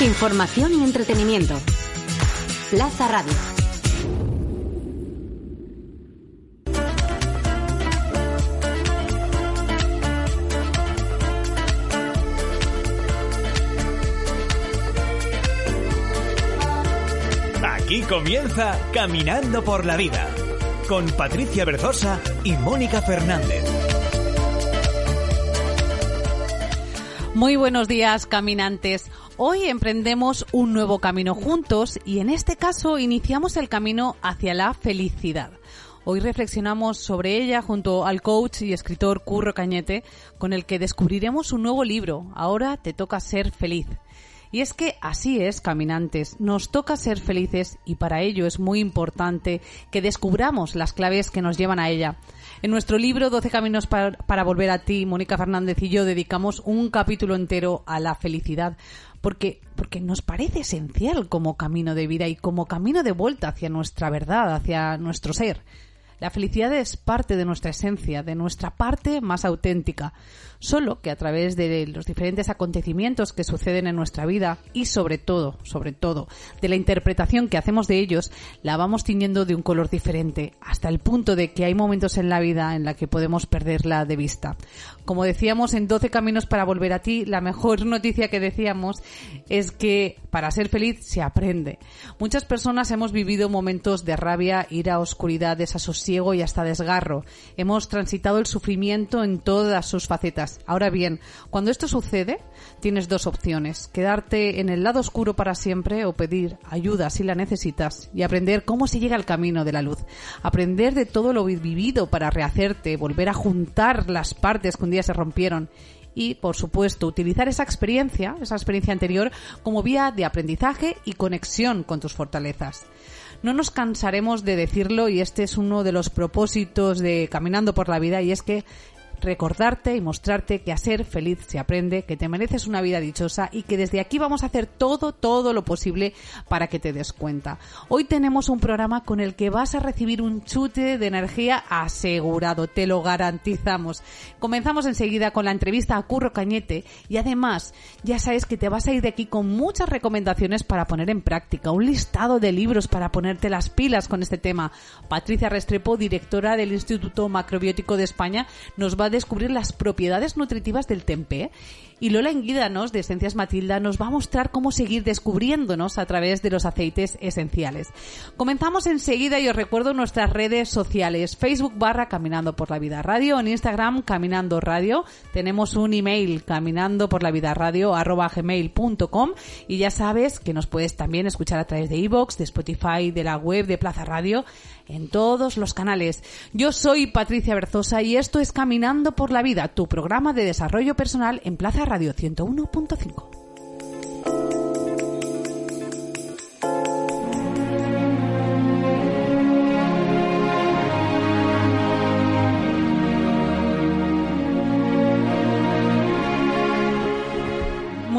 Información y entretenimiento. Plaza Radio. Aquí comienza Caminando por la Vida con Patricia Berzosa y Mónica Fernández. Muy buenos días, caminantes. Hoy emprendemos un nuevo camino juntos y en este caso iniciamos el camino hacia la felicidad. Hoy reflexionamos sobre ella junto al coach y escritor Curro Cañete, con el que descubriremos un nuevo libro. Ahora te toca ser feliz. Y es que así es, caminantes, nos toca ser felices y para ello es muy importante que descubramos las claves que nos llevan a ella. En nuestro libro 12 caminos para, volver a ti, Mónica Fernández y yo dedicamos un capítulo entero a la felicidad, porque porque nos parece esencial como camino de vida y como camino de vuelta hacia nuestra verdad, hacia nuestro ser. La felicidad es parte de nuestra esencia, de nuestra parte más auténtica. Solo que a través de los diferentes acontecimientos que suceden en nuestra vida y sobre todo, sobre todo, de la interpretación que hacemos de ellos, la vamos tiñendo de un color diferente, hasta el punto de que hay momentos en la vida en la que podemos perderla de vista. Como decíamos en 12 caminos para volver a ti, la mejor noticia que decíamos es que para ser feliz se aprende. Muchas personas hemos vivido momentos de rabia, ira, oscuridad, desasosiego y hasta desgarro. Hemos transitado el sufrimiento en todas sus facetas Ahora bien, cuando esto sucede, tienes dos opciones. Quedarte en el lado oscuro para siempre o pedir ayuda si la necesitas y aprender cómo se llega al camino de la luz. Aprender de todo lo vivido para rehacerte, volver a juntar las partes que un día se rompieron y, por supuesto, utilizar esa experiencia, esa experiencia anterior, como vía de aprendizaje y conexión con tus fortalezas. No nos cansaremos de decirlo y este es uno de los propósitos de Caminando por la Vida y es que recordarte y mostrarte que a ser feliz se aprende, que te mereces una vida dichosa y que desde aquí vamos a hacer todo, todo lo posible para que te des cuenta. Hoy tenemos un programa con el que vas a recibir un chute de energía asegurado, te lo garantizamos. Comenzamos enseguida con la entrevista a Curro Cañete y además ya sabes que te vas a ir de aquí con muchas recomendaciones para poner en práctica, un listado de libros para ponerte las pilas con este tema. Patricia Restrepo, directora del Instituto Macrobiótico de España, nos va descubrir las propiedades nutritivas del tempe y Lola Enguídanos de Esencias Matilda nos va a mostrar cómo seguir descubriéndonos a través de los aceites esenciales. Comenzamos enseguida y os recuerdo nuestras redes sociales, Facebook barra Caminando por la Vida Radio, en Instagram Caminando Radio, tenemos un email caminando por la vida radio arroba gmail.com y ya sabes que nos puedes también escuchar a través de iVoox, de Spotify, de la web de Plaza Radio en todos los canales. Yo soy Patricia Berzosa y esto es Caminando por la Vida, tu programa de desarrollo personal en Plaza Radio 101.5.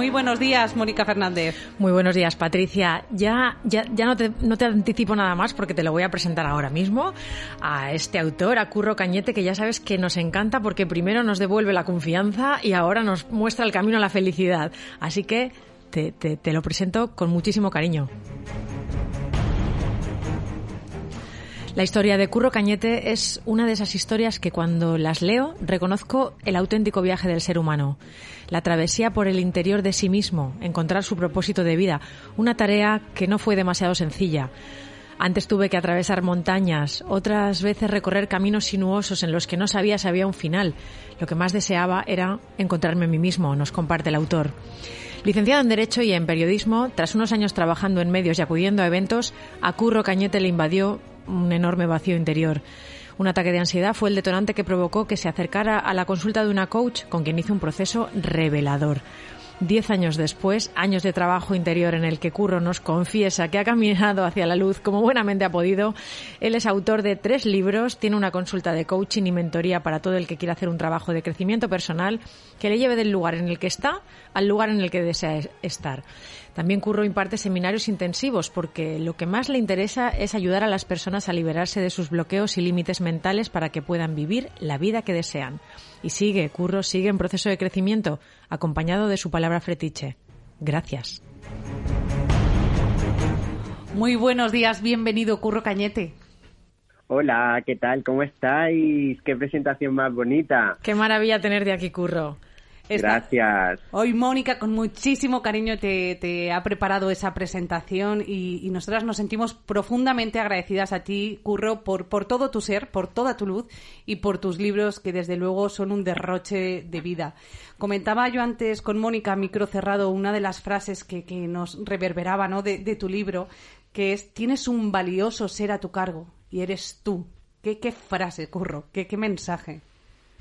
Muy buenos días, Mónica Fernández. Muy buenos días, Patricia. Ya, ya, ya no, te, anticipo nada más porque te lo voy a presentar ahora mismo a este autor, a Curro Cañete, que ya sabes que nos encanta porque primero nos devuelve la confianza y ahora nos muestra el camino a la felicidad. Así que te lo presento con muchísimo cariño. La historia de Curro Cañete es una de esas historias que cuando las leo reconozco el auténtico viaje del ser humano, la travesía por el interior de sí mismo, encontrar su propósito de vida, una tarea que no fue demasiado sencilla. Antes tuve que atravesar montañas, otras veces recorrer caminos sinuosos en los que no sabía si había un final. Lo que más deseaba era encontrarme a mí mismo, nos comparte el autor. Licenciado en Derecho y en Periodismo, tras unos años trabajando en medios y acudiendo a eventos, a Curro Cañete le invadió un enorme vacío interior. Un ataque de ansiedad fue el detonante que provocó que se acercara a la consulta de una coach con quien hizo un proceso revelador. Diez años después, años de trabajo interior en el que Curro nos confiesa que ha caminado hacia la luz como buenamente ha podido, él es autor de tres libros, tiene una consulta de coaching y mentoría para todo el que quiera hacer un trabajo de crecimiento personal que le lleve del lugar en el que está al lugar en el que desea estar. También Curro imparte seminarios intensivos porque lo que más le interesa es ayudar a las personas a liberarse de sus bloqueos y límites mentales para que puedan vivir la vida que desean. Y sigue, Curro sigue en proceso de crecimiento, acompañado de su palabra fretiche. Gracias. Muy buenos días, bienvenido Curro Cañete. Hola, ¿qué tal? ¿Cómo estáis? Qué presentación más bonita. Qué maravilla tenerte aquí, Curro. Gracias. Hoy Mónica con muchísimo cariño te, ha preparado esa presentación y, nosotras nos sentimos profundamente agradecidas a ti, Curro, por, por todo tu ser, por toda tu luz y por tus libros que desde luego son un derroche de vida. Comentaba yo antes con Mónica, micro cerrado, una de las frases que, nos reverberaba ¿no? de, tu libro, que es, tienes un valioso ser a tu cargo y eres tú. ¿Qué, qué frase, Curro? ¿Qué, qué mensaje?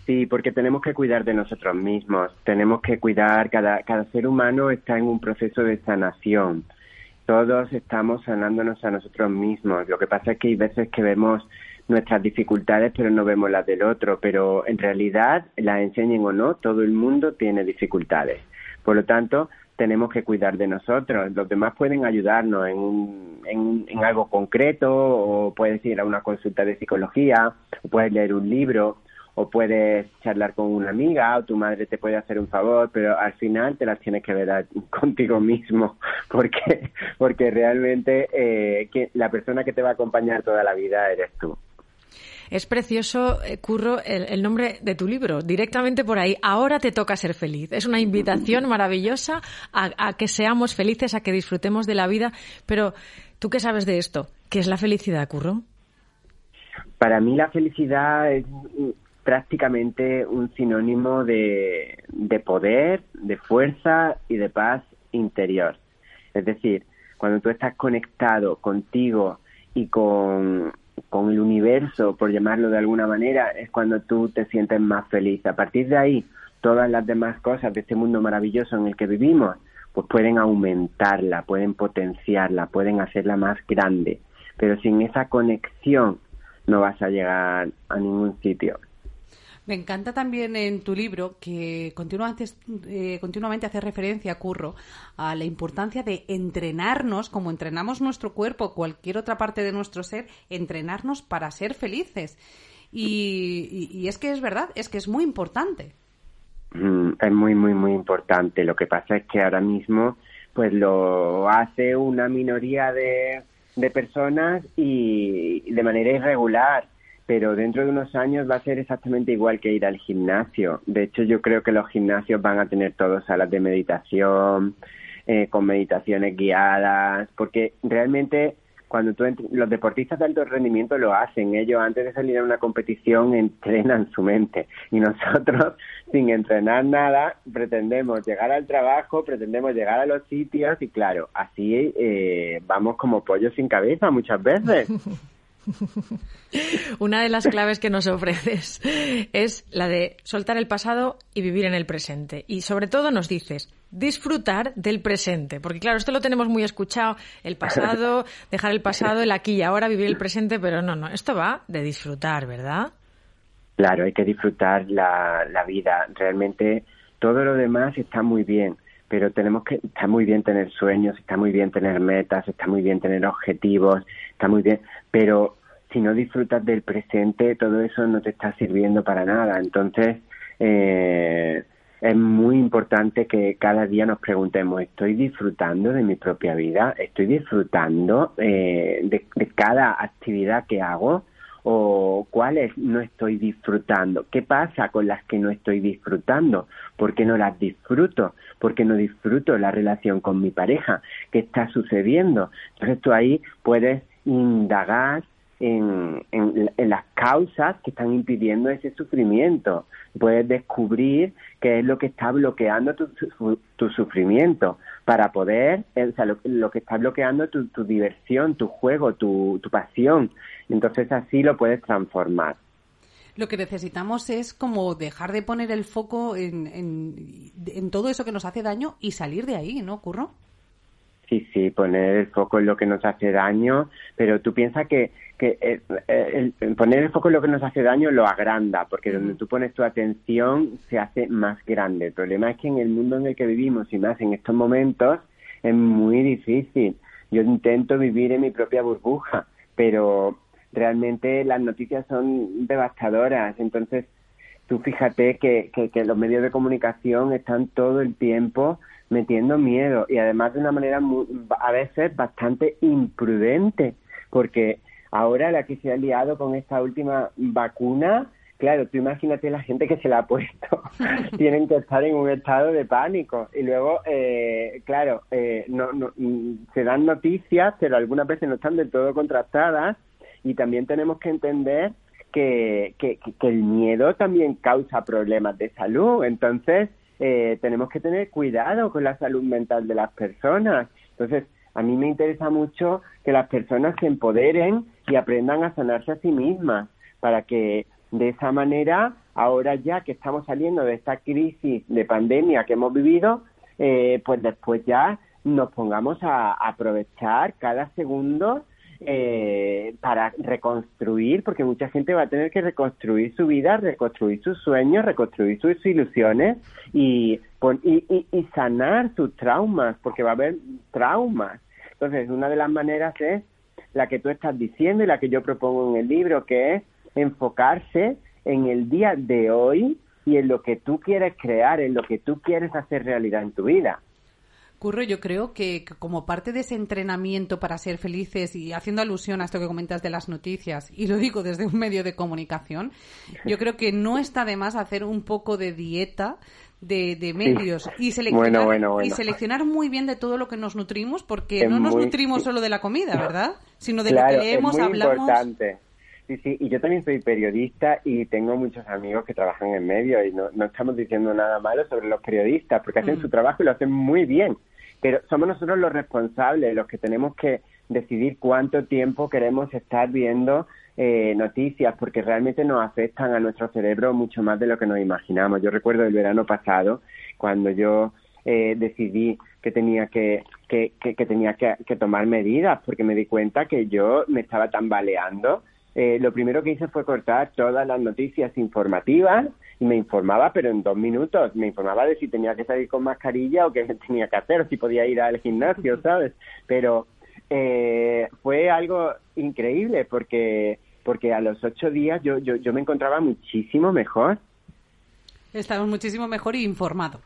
Sí, porque tenemos que cuidar de nosotros mismos, tenemos que cuidar, cada, cada ser humano está en un proceso de sanación. Todos estamos sanándonos a nosotros mismos. Lo que pasa es que hay veces que vemos nuestras dificultades, pero no vemos las del otro. Pero en realidad, las enseñen o no, todo el mundo tiene dificultades. Por lo tanto, tenemos que cuidar de nosotros. Los demás pueden ayudarnos en, en, en algo concreto, o puedes ir a una consulta de psicología, o puedes leer un libro, o puedes charlar con una amiga o tu madre te puede hacer un favor, pero al final te las tienes que ver contigo mismo porque, porque realmente eh, que la persona que te va a acompañar toda la vida eres tú. Es precioso, eh, Curro, el, nombre de tu libro, directamente por ahí. Ahora te toca ser feliz. Es una invitación maravillosa a, a, que seamos felices, a que disfrutemos de la vida. Pero, ¿tú qué sabes de esto? ¿Qué es la felicidad, Curro? Para mí la felicidad es prácticamente un sinónimo de, poder, de fuerza y de paz interior. Es decir, cuando tú estás conectado contigo y con, con el universo, por llamarlo de alguna manera, es cuando tú te sientes más feliz. A partir de ahí, todas las demás cosas de este mundo maravilloso en el que vivimos, pues pueden aumentarla, pueden potenciarla, pueden hacerla más grande. Pero sin esa conexión no vas a llegar a ningún sitio. Me encanta también en tu libro que continuamente, eh, continuamente hace referencia, Curro, a la importancia de entrenarnos, como entrenamos nuestro cuerpo, cualquier otra parte de nuestro ser, entrenarnos para ser felices. Y, es que es verdad, es que es muy importante. Mm, es muy, muy, muy importante. Lo que pasa es que ahora mismo pues lo hace una minoría de, de personas y de manera irregular pero dentro de unos años va a ser exactamente igual que ir al gimnasio. De hecho, yo creo que los gimnasios van a tener todos salas de meditación, eh, con meditaciones guiadas, porque realmente cuando tú los deportistas de alto rendimiento lo hacen, ellos antes de salir a una competición entrenan su mente y nosotros sin entrenar nada pretendemos llegar al trabajo, pretendemos llegar a los sitios y claro, así eh, vamos como pollos sin cabeza muchas veces. Una de las claves que nos ofreces es la de soltar el pasado y vivir en el presente. Y sobre todo nos dices, disfrutar del presente. Porque claro, esto lo tenemos muy escuchado, el pasado, dejar el pasado, el aquí y ahora, vivir el presente, pero no, no, esto va de disfrutar, ¿verdad? Claro, hay que disfrutar la, la vida. Realmente todo lo demás está muy bien pero tenemos que, está muy bien tener sueños, está muy bien tener metas, está muy bien tener objetivos, está muy bien, pero si no disfrutas del presente, todo eso no te está sirviendo para nada. Entonces, eh, es muy importante que cada día nos preguntemos, ¿estoy disfrutando de mi propia vida? ¿Estoy disfrutando eh, de, de, cada actividad que hago? ¿O cuáles no estoy disfrutando? ¿Qué pasa con las que no estoy disfrutando? ¿Por qué no las disfruto? ¿Por qué no disfruto la relación con mi pareja? ¿Qué está sucediendo? Entonces tú ahí puedes indagar en, en, las causas que están impidiendo ese sufrimiento. Puedes descubrir qué es lo que está bloqueando tu, tu sufrimiento para poder, o sea, lo, que está bloqueando tu, tu diversión, tu juego, tu, tu pasión. Entonces así lo puedes transformar lo que necesitamos es como dejar de poner el foco en, en, en, todo eso que nos hace daño y salir de ahí, ¿no, Curro? Sí, sí, poner el foco en lo que nos hace daño, pero tú piensas que, que eh, eh, el, poner el foco en lo que nos hace daño lo agranda, porque donde tú pones tu atención se hace más grande. El problema es que en el mundo en el que vivimos y más en estos momentos es muy difícil. Yo intento vivir en mi propia burbuja, pero realmente las noticias son devastadoras. Entonces, tú fíjate que, que, que los medios de comunicación están todo el tiempo metiendo miedo y además de una manera a veces bastante imprudente, porque ahora la que se ha liado con esta última vacuna, claro, tú imagínate la gente que se la ha puesto, tienen que estar en un estado de pánico. Y luego, eh, claro, eh, no, no, mm, se dan noticias, pero algunas veces no están del todo contrastadas. Y también tenemos que entender que, que, que el miedo también causa problemas de salud, entonces eh, tenemos que tener cuidado con la salud mental de las personas. Entonces, a mí me interesa mucho que las personas se empoderen y aprendan a sanarse a sí mismas para que de esa manera, ahora ya que estamos saliendo de esta crisis de pandemia que hemos vivido, eh, pues después ya nos pongamos a aprovechar cada segundo eh, para reconstruir, porque mucha gente va a tener que reconstruir su vida, reconstruir sus sueños, reconstruir sus ilusiones y, y, y, sanar sus traumas, porque va a haber traumas. Entonces, una de las maneras es la que tú estás diciendo y la que yo propongo en el libro, que es enfocarse en el día de hoy y en lo que tú quieres crear, en lo que tú quieres hacer realidad en tu vida. Curro, yo creo que, como parte de ese entrenamiento para ser felices y haciendo alusión a esto que comentas de las noticias, y lo digo desde un medio de comunicación, yo creo que no está de más hacer un poco de dieta de, medios y, seleccionar, y seleccionar muy bien de todo lo que nos nutrimos, porque no nos nutrimos solo de la comida, ¿verdad? Sino de lo que leemos, es muy hablamos. Importante. Sí, sí, y yo también soy periodista y tengo muchos amigos que trabajan en medios y no, no estamos diciendo nada malo sobre los periodistas porque hacen mm. su trabajo y lo hacen muy bien pero somos nosotros los responsables, los que tenemos que decidir cuánto tiempo queremos estar viendo eh, noticias, porque realmente nos afectan a nuestro cerebro mucho más de lo que nos imaginamos. Yo recuerdo el verano pasado, cuando yo eh, decidí que tenía que, que, que, tenía que, que, tomar medidas, porque me di cuenta que yo me estaba tambaleando. Eh, lo primero que hice fue cortar todas las noticias informativas y me informaba, pero en dos minutos, me informaba de si tenía que salir con mascarilla o qué tenía que hacer, o si podía ir al gimnasio, ¿sabes? Pero eh, fue algo increíble porque porque a los ocho días yo, yo, yo me encontraba muchísimo mejor. Estamos muchísimo mejor y informado.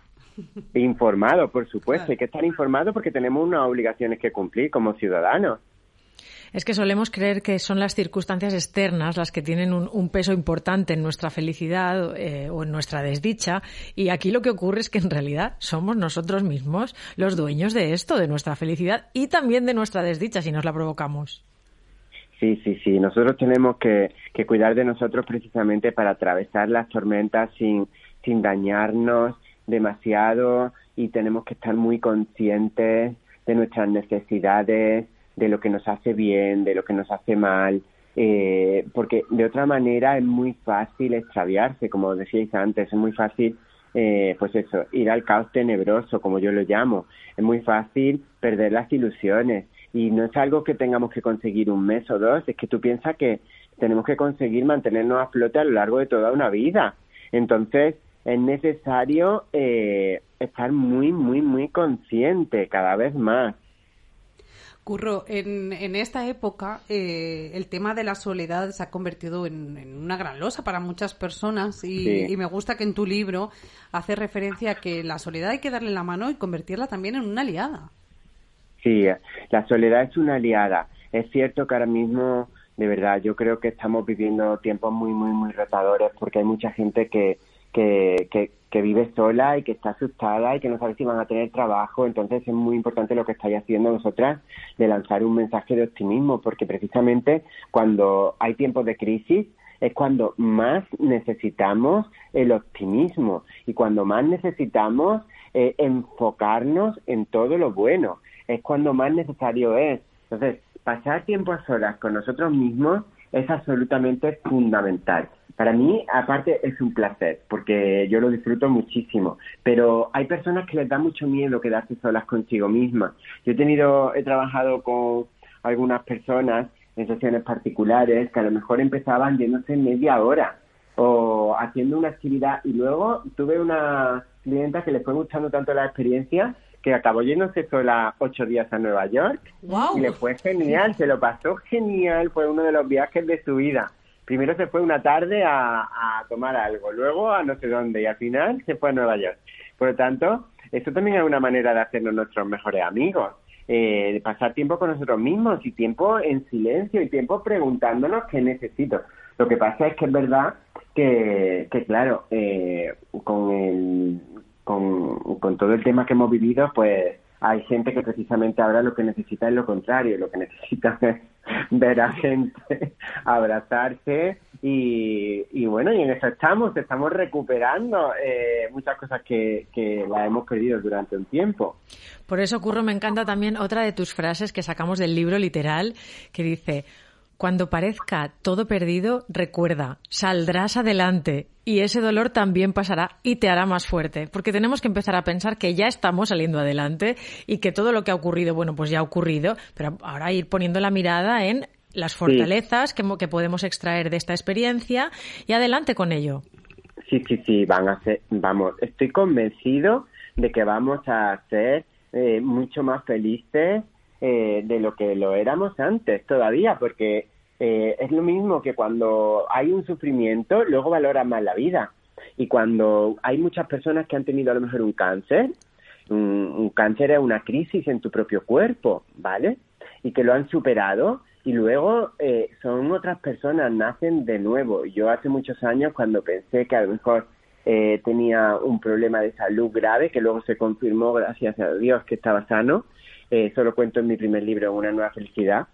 Informado, por supuesto. Hay que estar informado porque tenemos unas obligaciones que cumplir como ciudadanos. Es que solemos creer que son las circunstancias externas las que tienen un, peso importante en nuestra felicidad eh, o en nuestra desdicha y aquí lo que ocurre es que en realidad somos nosotros mismos los dueños de esto, de nuestra felicidad y también de nuestra desdicha si nos la provocamos. Sí, sí, sí. Nosotros tenemos que, que cuidar de nosotros precisamente para atravesar las tormentas sin, sin dañarnos demasiado y tenemos que estar muy conscientes de nuestras necesidades, de lo que nos hace bien, de lo que nos hace mal, eh, porque de otra manera es muy fácil extraviarse, como decíais antes, es muy fácil, eh, pues eso, ir al caos tenebroso, como yo lo llamo, es muy fácil perder las ilusiones y no es algo que tengamos que conseguir un mes o dos, es que tú piensas que tenemos que conseguir mantenernos a flote a lo largo de toda una vida. Entonces, es necesario eh, estar muy, muy, muy consciente cada vez más Curro, en, en esta época eh, el tema de la soledad se ha convertido en, una gran losa para muchas personas y, me gusta que en tu libro hace referencia a que la soledad hay que darle la mano y convertirla también en una aliada. Sí, la soledad es una aliada. Es cierto que ahora mismo, de verdad, yo creo que estamos viviendo tiempos muy, muy, muy retadores porque hay mucha gente que, que, que, vive sola y que está asustada y que no sabe si van a tener trabajo. Entonces es muy importante lo que estáis haciendo nosotras de lanzar un mensaje de optimismo, porque precisamente cuando hay tiempos de crisis es cuando más necesitamos el optimismo y cuando más necesitamos eh, enfocarnos en todo lo bueno. Es cuando más necesario es. Entonces, pasar tiempo a solas con nosotros mismos es absolutamente fundamental. Para mí, aparte, es un placer, porque yo lo disfruto muchísimo, pero hay personas que les da mucho miedo quedarse solas consigo mismas. Yo he tenido, he trabajado con algunas personas en sesiones particulares que a lo mejor empezaban yéndose media hora o haciendo una actividad y luego tuve una clienta que le fue gustando tanto la experiencia que acabó yéndose sola ocho días a Nueva York y le fue genial, se lo pasó genial, fue uno de los viajes de su vida. Primero se fue una tarde a, tomar algo, luego a no sé dónde y al final se fue a Nueva York. Por lo tanto, eso también es una manera de hacernos nuestros mejores amigos. Eh, de pasar tiempo con nosotros mismos y tiempo en silencio y tiempo preguntándonos qué necesito. Lo que pasa es que es verdad que, que claro, eh, con, el, con, con todo el tema que hemos vivido, pues hay gente que precisamente ahora lo que necesita es lo contrario, lo que necesita es ver a gente abrazarse y, bueno, y en eso estamos, estamos recuperando eh, muchas cosas que, que las hemos perdido durante un tiempo. Por eso, Curro, me encanta también otra de tus frases que sacamos del libro literal, que dice, cuando parezca todo perdido, recuerda, saldrás adelante y ese dolor también pasará y te hará más fuerte, porque tenemos que empezar a pensar que ya estamos saliendo adelante y que todo lo que ha ocurrido, bueno, pues ya ha ocurrido, pero ahora ir poniendo la mirada en las fortalezas que, que podemos extraer de esta experiencia y adelante con ello. Sí, sí, sí, van a ser, vamos, estoy convencido de que vamos a ser eh, mucho más felices eh, de lo que lo éramos antes todavía, porque eh, es lo mismo que cuando hay un sufrimiento, luego valoras más la vida. Y cuando hay muchas personas que han tenido a lo mejor un cáncer, un, cáncer es una crisis en tu propio cuerpo, ¿vale? Y que lo han superado y luego eh, son otras personas, nacen de nuevo. Yo hace muchos años cuando pensé que a lo mejor eh, tenía un problema de salud grave, que luego se confirmó, gracias a Dios, que estaba sano, eso lo cuento en mi primer libro, Una nueva felicidad,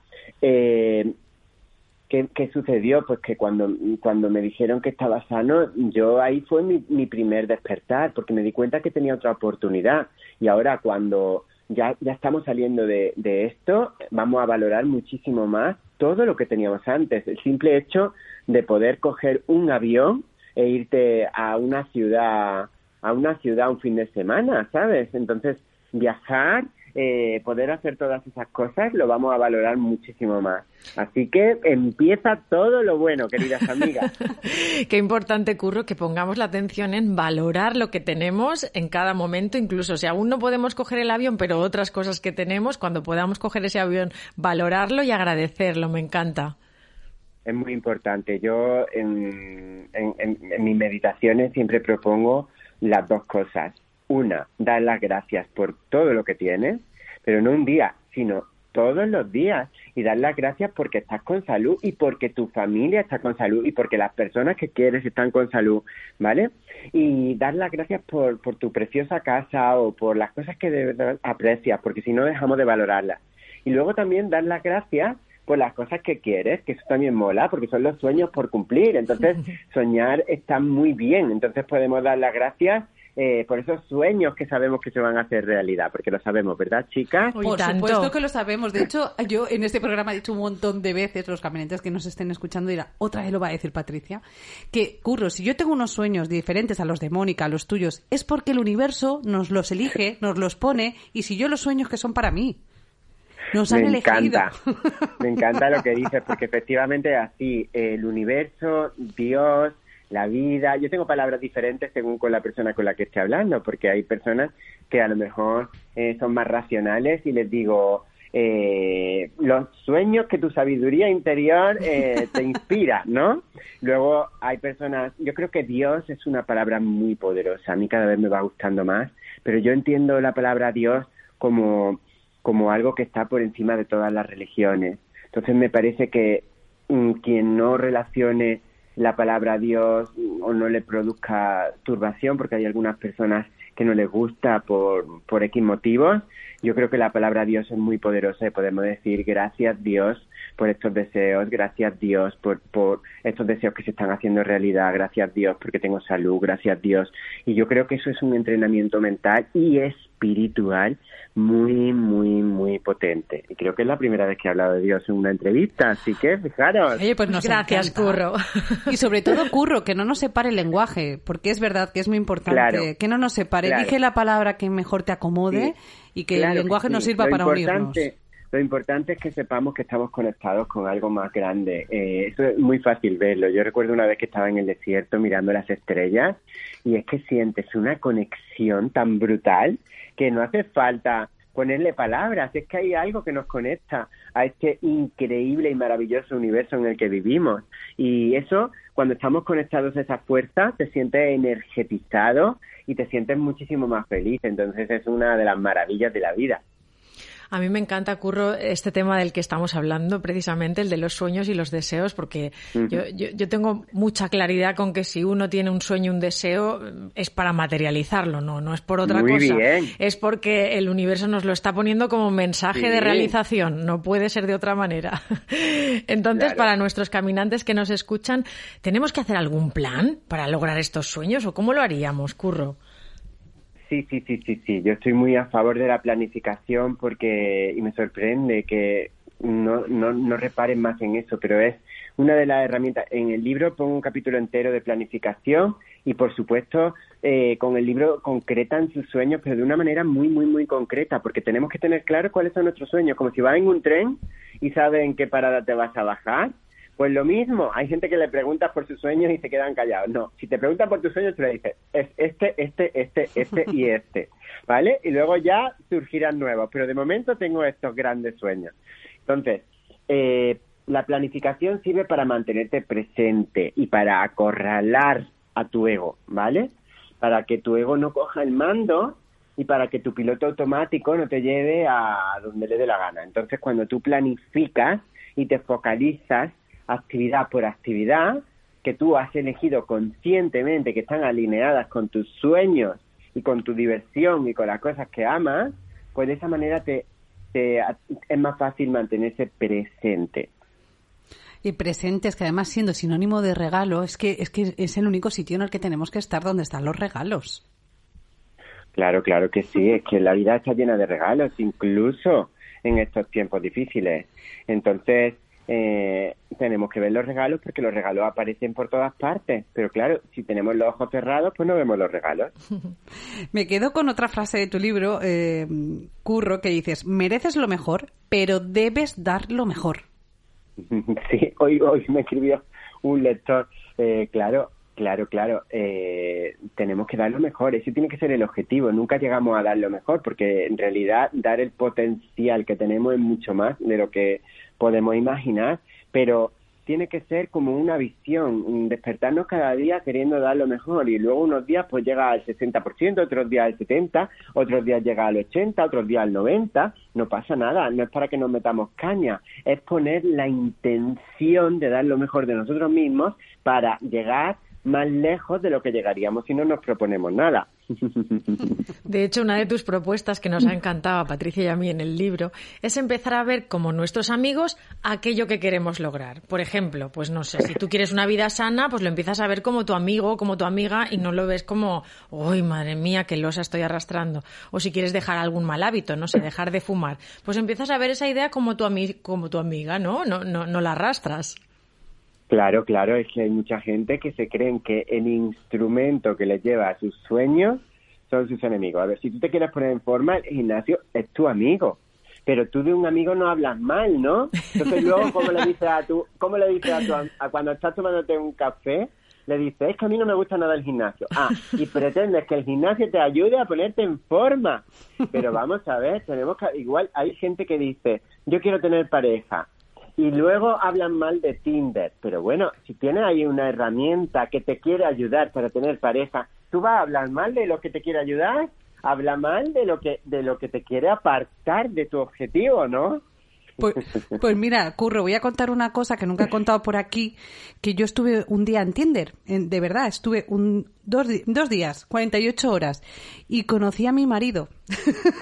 eh, ¿Qué, sucedió? Pues que cuando, cuando me dijeron que estaba sano, yo ahí fue mi, mi primer despertar, porque me di cuenta que tenía otra oportunidad. Y ahora cuando ya, ya estamos saliendo de, de esto, vamos a valorar muchísimo más todo lo que teníamos antes. El simple hecho de poder coger un avión e irte a una ciudad, a una ciudad un fin de semana, ¿sabes? Entonces, viajar eh, poder hacer todas esas cosas lo vamos a valorar muchísimo más. Así que empieza todo lo bueno, queridas amigas. Qué importante, Curro, que pongamos la atención en valorar lo que tenemos en cada momento, incluso si aún no podemos coger el avión, pero otras cosas que tenemos, cuando podamos coger ese avión, valorarlo y agradecerlo. Me encanta. Es muy importante. Yo en, en mis meditaciones siempre propongo las dos cosas una, dar las gracias por todo lo que tienes, pero no un día, sino todos los días y dar las gracias porque estás con salud y porque tu familia está con salud y porque las personas que quieres están con salud, ¿vale? Y dar las gracias por, por tu preciosa casa o por las cosas que de verdad aprecias, porque si no dejamos de valorarlas. Y luego también dar las gracias por las cosas que quieres, que eso también mola, porque son los sueños por cumplir. Entonces, soñar está muy bien. Entonces podemos dar las gracias eh, por esos sueños que sabemos que se van a hacer realidad, porque lo sabemos, ¿verdad, chicas? Por supuesto que lo sabemos. De hecho, yo en este programa he dicho un montón de veces, los caminantes que nos estén escuchando dirán, otra vez lo va a decir Patricia, que, Curro, si yo tengo unos sueños diferentes a los de Mónica, a los tuyos, es porque el universo nos los elige, nos los pone, y si yo los sueños que son para mí. Nos han me elegido. encanta, me encanta lo que dices, porque efectivamente así, el universo, Dios, la vida. Yo tengo palabras diferentes según con la persona con la que esté hablando, porque hay personas que a lo mejor eh, son más racionales y les digo, eh, los sueños que tu sabiduría interior eh, te inspira, ¿no? Luego hay personas, yo creo que Dios es una palabra muy poderosa, a mí cada vez me va gustando más, pero yo entiendo la palabra Dios como, como algo que está por encima de todas las religiones. Entonces me parece que mm, quien no relacione la palabra Dios o no le produzca turbación, porque hay algunas personas que no les gusta por, por X motivos. Yo creo que la palabra Dios es muy poderosa y podemos decir gracias Dios por estos deseos, gracias Dios por, por estos deseos que se están haciendo realidad, gracias Dios porque tengo salud, gracias Dios. Y yo creo que eso es un entrenamiento mental y espiritual muy, muy, muy potente. Y creo que es la primera vez que he hablado de Dios en una entrevista, así que fijaros. Oye, pues nos Gracias, Curro. Y sobre todo, Curro, que no nos separe el lenguaje, porque es verdad que es muy importante que no nos separe. Dije la palabra que mejor te acomode y que el lenguaje nos sirva para unirnos. Lo importante es que sepamos que estamos conectados con algo más grande. Eh, eso es muy fácil verlo. Yo recuerdo una vez que estaba en el desierto mirando las estrellas y es que sientes una conexión tan brutal que no hace falta ponerle palabras, es que hay algo que nos conecta a este increíble y maravilloso universo en el que vivimos. Y eso, cuando estamos conectados a esa fuerza, te sientes energetizado y te sientes muchísimo más feliz. Entonces es una de las maravillas de la vida. A mí me encanta, Curro, este tema del que estamos hablando, precisamente el de los sueños y los deseos, porque yo, yo, tengo mucha claridad con que si uno tiene un sueño, un deseo, es para materializarlo, no, no es por otra cosa. Es porque el universo nos lo está poniendo como mensaje de realización, no puede ser de otra manera. Entonces, para nuestros caminantes que nos escuchan, ¿tenemos que hacer algún plan para lograr estos sueños o cómo lo haríamos, Curro? Sí, sí, sí, sí, sí. Yo estoy muy a favor de la planificación porque, y me sorprende que no, no, no reparen más en eso, pero es una de las herramientas. En el libro pongo un capítulo entero de planificación y, por supuesto, eh, con el libro concretan sus sueños, pero de una manera muy, muy, muy concreta, porque tenemos que tener claro cuáles son nuestros sueños. Como si vas en un tren y sabes en qué parada te vas a bajar, pues lo mismo, hay gente que le pregunta por sus sueños y se quedan callados. No, si te preguntan por tus sueños, tú le dices, es este, este, este, este y este, ¿vale? Y luego ya surgirán nuevos, pero de momento tengo estos grandes sueños. Entonces, eh, la planificación sirve para mantenerte presente y para acorralar a tu ego, ¿vale? Para que tu ego no coja el mando y para que tu piloto automático no te lleve a donde le dé la gana. Entonces, cuando tú planificas y te focalizas actividad por actividad que tú has elegido conscientemente, que están alineadas con tus sueños y con tu diversión y con las cosas que amas, pues de esa manera te, es más fácil mantenerse presente. Y presente es que además siendo sinónimo de regalo, es que, es que es el único sitio en el que tenemos que estar donde están los regalos. Claro, claro que sí, es que la vida está llena de regalos, incluso en estos tiempos difíciles. Entonces, eh, tenemos que ver los regalos porque los regalos aparecen por todas partes. Pero claro, si tenemos los ojos cerrados, pues no vemos los regalos. Me quedo con otra frase de tu libro, eh, Curro, que dices, mereces lo mejor, pero debes dar lo mejor. sí, hoy, hoy me escribió un lector, eh, claro, Claro, claro. Eh, tenemos que dar lo mejor. Ese tiene que ser el objetivo. Nunca llegamos a dar lo mejor porque en realidad dar el potencial que tenemos es mucho más de lo que podemos imaginar. Pero tiene que ser como una visión, despertarnos cada día queriendo dar lo mejor y luego unos días pues llega al 60%, otros días al 70%, otros días llega al 80%, otros días al 90%, no pasa nada, no es para que nos metamos caña, es poner la intención de dar lo mejor de nosotros mismos para llegar más lejos de lo que llegaríamos si no nos proponemos nada. De hecho, una de tus propuestas que nos ha encantado a Patricia y a mí en el libro es empezar a ver como nuestros amigos aquello que queremos lograr. Por ejemplo, pues no sé, si tú quieres una vida sana, pues lo empiezas a ver como tu amigo, como tu amiga y no lo ves como, ¡ay, madre mía, qué losa estoy arrastrando! O si quieres dejar algún mal hábito, no sé, dejar de fumar, pues empiezas a ver esa idea como tu, como tu amiga, ¿no? No, no, no la arrastras. Claro, claro, es que hay mucha gente que se creen que el instrumento que les lleva a sus sueños son sus enemigos. A ver, si tú te quieres poner en forma, el gimnasio es tu amigo. Pero tú de un amigo no hablas mal, ¿no? Entonces luego, ¿cómo le dices a tu, cómo le dices a tu, a cuando estás tomándote un café? Le dices, es que a mí no me gusta nada el gimnasio. Ah, y pretendes que el gimnasio te ayude a ponerte en forma. Pero vamos a ver, tenemos que, igual hay gente que dice, yo quiero tener pareja y luego hablan mal de Tinder. Pero bueno, si tienes ahí una herramienta que te quiere ayudar para tener pareja, ¿tú vas a hablar mal de lo que te quiere ayudar? Habla mal de lo que, de lo que te quiere apartar de tu objetivo, ¿no? Pues, pues, mira, Curro, voy a contar una cosa que nunca he contado por aquí, que yo estuve un día en Tinder, de verdad, estuve un, dos, dos días, 48 horas, y conocí a mi marido.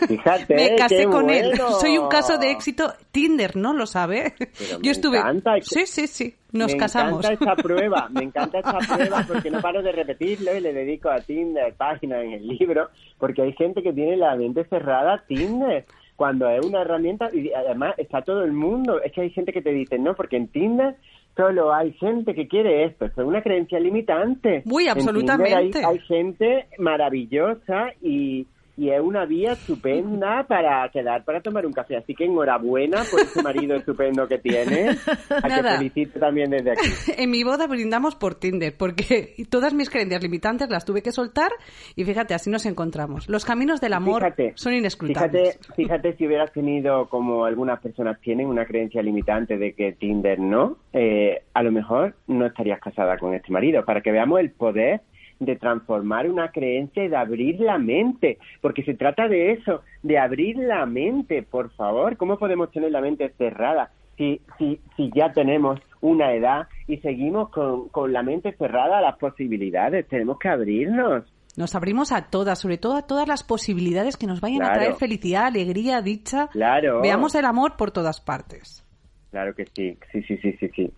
Fíjate, Me casé con él. Soy un caso de éxito Tinder, ¿no? Lo sabe. yo estuve... Sí, sí, sí. Nos casamos. Me encanta esta prueba, me encanta esta prueba porque no paro de repetirlo y le dedico a Tinder páginas en el libro, porque hay gente que tiene la mente cerrada a Tinder cuando es una herramienta y además está todo el mundo. Es que hay gente que te dice, no, porque en Tinder solo hay gente que quiere esto. es una creencia limitante. Muy absolutamente. hay, gente maravillosa y, y es una vía estupenda para quedar para tomar un café. Así que enhorabuena por ese marido estupendo que tienes. A que felicito también desde aquí. En mi boda brindamos por Tinder, porque todas mis creencias limitantes las tuve que soltar y fíjate, así nos encontramos. Los caminos del amor son inescrutables. Fíjate, fíjate si hubieras tenido, como algunas personas tienen, una creencia limitante de que Tinder no, eh, a lo mejor no estarías casada con este marido, para que veamos el poder de transformar una creencia y de abrir la mente, porque se trata de eso, de abrir la mente, por favor. ¿Cómo podemos tener la mente cerrada si, si, si ya tenemos una edad y seguimos con, con la mente cerrada a las posibilidades? Tenemos que abrirnos. Nos abrimos a todas, sobre todo a todas las posibilidades que nos vayan a traer felicidad, alegría, dicha. Claro. Veamos el amor por todas partes. Claro que sí, sí, sí, sí, sí. sí.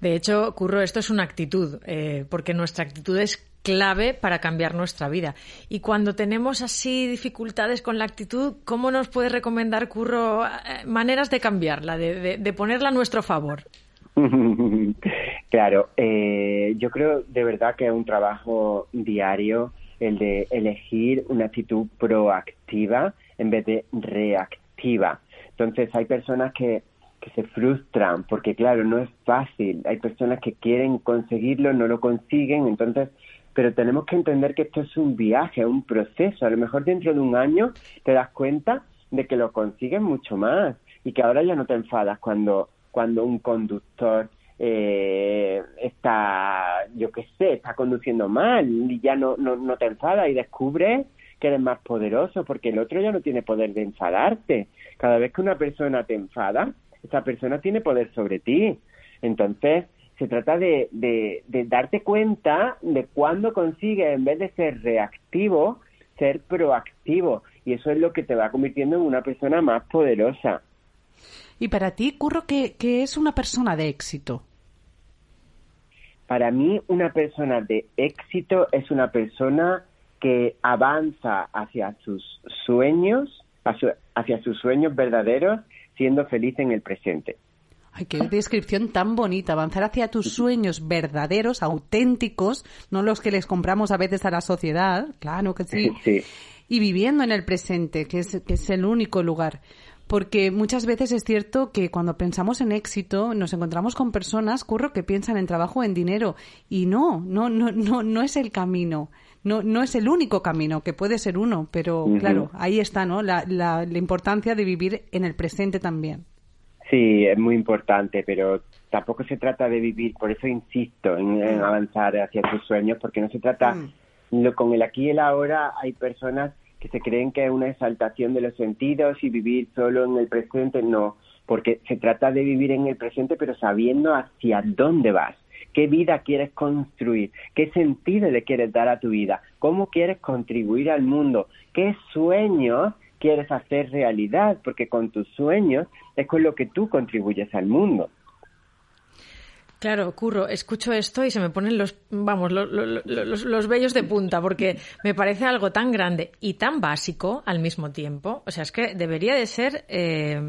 De hecho, Curro, esto es una actitud, eh, porque nuestra actitud es clave para cambiar nuestra vida. Y cuando tenemos así dificultades con la actitud, ¿cómo nos puede recomendar, Curro, eh, maneras de cambiarla, de, ponerla a nuestro favor? claro, eh, yo creo de verdad que es un trabajo diario el de elegir una actitud proactiva en vez de reactiva. Entonces hay personas que que se frustran, porque claro, no es fácil. Hay personas que quieren conseguirlo, no lo consiguen, entonces, pero tenemos que entender que esto es un viaje, un proceso. A lo mejor dentro de un año te das cuenta de que lo consigues mucho más y que ahora ya no te enfadas cuando, cuando un conductor eh, está, yo qué sé, está conduciendo mal y ya no, no, no te enfadas y descubres que eres más poderoso porque el otro ya no tiene poder de enfadarte. Cada vez que una persona te enfada, esa persona tiene poder sobre ti. Entonces, se trata de, de, darte cuenta de cuándo consigues, en vez de ser reactivo, ser proactivo. Y eso es lo que te va convirtiendo en una persona más poderosa. Y para ti, Curro, ¿qué, qué es una persona de éxito? Para mí, una persona de éxito es una persona que avanza hacia sus sueños, hacia sus sueños verdaderos siendo feliz en el presente. Ay, qué descripción tan bonita. Avanzar hacia tus sueños verdaderos, auténticos, no los que les compramos a veces a la sociedad, claro que sí. sí. Y viviendo en el presente, que es, que es el único lugar. Porque muchas veces es cierto que cuando pensamos en éxito nos encontramos con personas, curro, que piensan en trabajo o en dinero. Y no, no, no, no, no es el camino no, no es el único camino, que puede ser uno, pero claro, ahí está, ¿no? La, la, importancia de vivir en el presente también. Sí, es muy importante, pero tampoco se trata de vivir, por eso insisto en, mm. avanzar hacia tus sueños, porque no se trata, mm. lo, con el aquí y el ahora hay personas que se creen que es una exaltación de los sentidos y vivir solo en el presente, no, porque se trata de vivir en el presente, pero sabiendo hacia dónde vas qué vida quieres construir, qué sentido le quieres dar a tu vida, cómo quieres contribuir al mundo, qué sueños quieres hacer realidad, porque con tus sueños es con lo que tú contribuyes al mundo. Claro, Curro, escucho esto y se me ponen los, vamos, los, los, los, vellos de punta, porque me parece algo tan grande y tan básico al mismo tiempo. O sea, es que debería de ser, eh,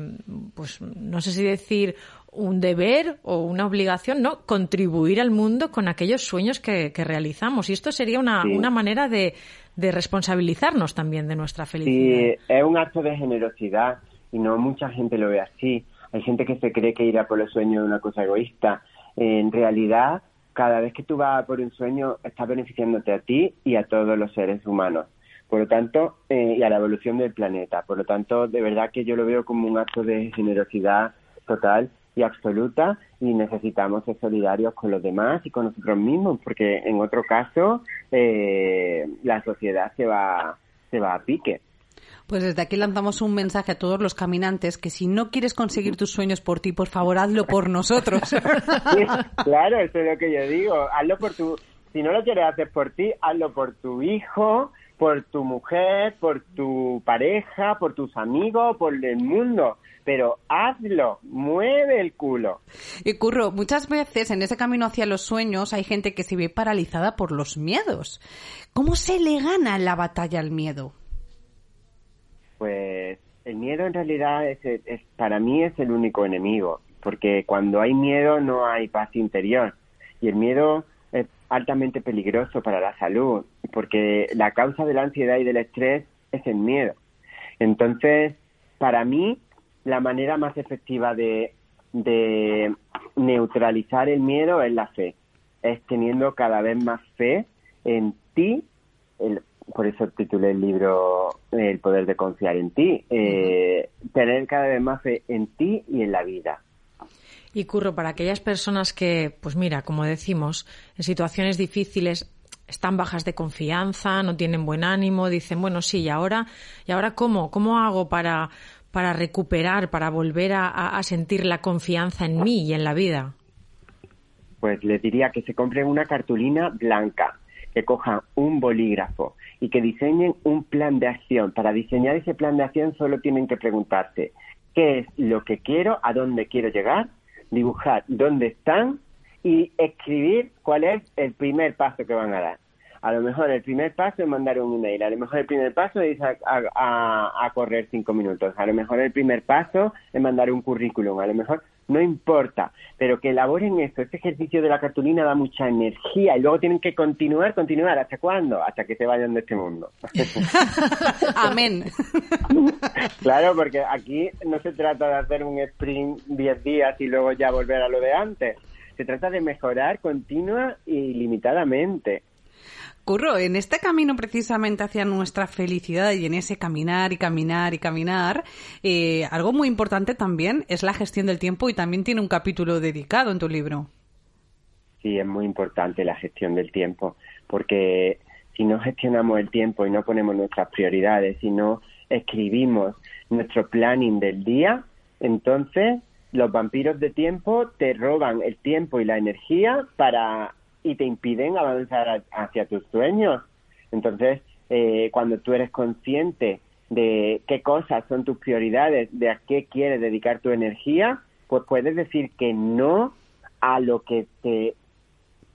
pues, no sé si decir un deber o una obligación, ¿no? Contribuir al mundo con aquellos sueños que, realizamos. Y esto sería una, una manera de, de, responsabilizarnos también de nuestra felicidad. Sí, es un acto de generosidad y no mucha gente lo ve así. Hay gente que se cree que ir a por los sueños es una cosa egoísta. En realidad, cada vez que tú vas por un sueño, estás beneficiándote a ti y a todos los seres humanos. Por lo tanto, eh, y a la evolución del planeta. Por lo tanto, de verdad que yo lo veo como un acto de generosidad total y absoluta y necesitamos ser solidarios con los demás y con nosotros mismos porque en otro caso eh, la sociedad se va se va a pique. Pues desde aquí lanzamos un mensaje a todos los caminantes que si no quieres conseguir tus sueños por ti, por favor, hazlo por nosotros. claro, eso es lo que yo digo. Hazlo por tu, si no lo quieres hacer por ti, hazlo por tu hijo, por tu mujer, por tu pareja, por tus amigos, por el mundo pero hazlo, mueve el culo. Y Curro, muchas veces en ese camino hacia los sueños hay gente que se ve paralizada por los miedos. ¿Cómo se le gana la batalla al miedo? Pues el miedo en realidad es, para mí es el único enemigo, porque cuando hay miedo no hay paz interior y el miedo es altamente peligroso para la salud, porque la causa de la ansiedad y del estrés es el miedo. Entonces, para mí, la manera más efectiva de, neutralizar el miedo es la fe. Es teniendo cada vez más fe en ti, por eso titulé el libro El poder de confiar en ti, eh, tener cada vez más fe en ti y en la vida. Y Curro, para aquellas personas que, pues mira, como decimos, en situaciones difíciles están bajas de confianza, no tienen buen ánimo, dicen, bueno, sí, ¿y ahora, ¿y ahora cómo? ¿Cómo hago para, para recuperar, para volver a, sentir la confianza en mí y en la vida? Pues les diría que se compren una cartulina blanca, que cojan un bolígrafo y que diseñen un plan de acción. Para diseñar ese plan de acción solo tienen que preguntarse qué es lo que quiero, a dónde quiero llegar, dibujar dónde están y escribir cuál es el primer paso que van a dar. A lo mejor el primer paso es mandar un email, a lo mejor el primer paso es a, a, correr cinco minutos, a lo mejor el primer paso es mandar un currículum, a lo mejor no importa, pero que elaboren esto. Este ejercicio de la cartulina da mucha energía y luego tienen que continuar, continuar. ¿Hasta cuándo? Hasta que se vayan de este mundo. Amén. claro, porque aquí no se trata de hacer un sprint 10 días y luego ya volver a lo de antes. Se trata de mejorar continua y limitadamente. Curro, en este camino precisamente hacia nuestra felicidad y en ese caminar y caminar y caminar, eh, algo muy importante también es la gestión del tiempo y también tiene un capítulo dedicado en tu libro. Sí, es muy importante la gestión del tiempo, porque si no gestionamos el tiempo y no ponemos nuestras prioridades, si no escribimos nuestro planning del día, entonces los vampiros de tiempo te roban el tiempo y la energía para y te impiden avanzar hacia tus sueños. Entonces, eh, cuando tú eres consciente de qué cosas son tus prioridades, de a qué quieres dedicar tu energía, pues puedes decir que no a lo que te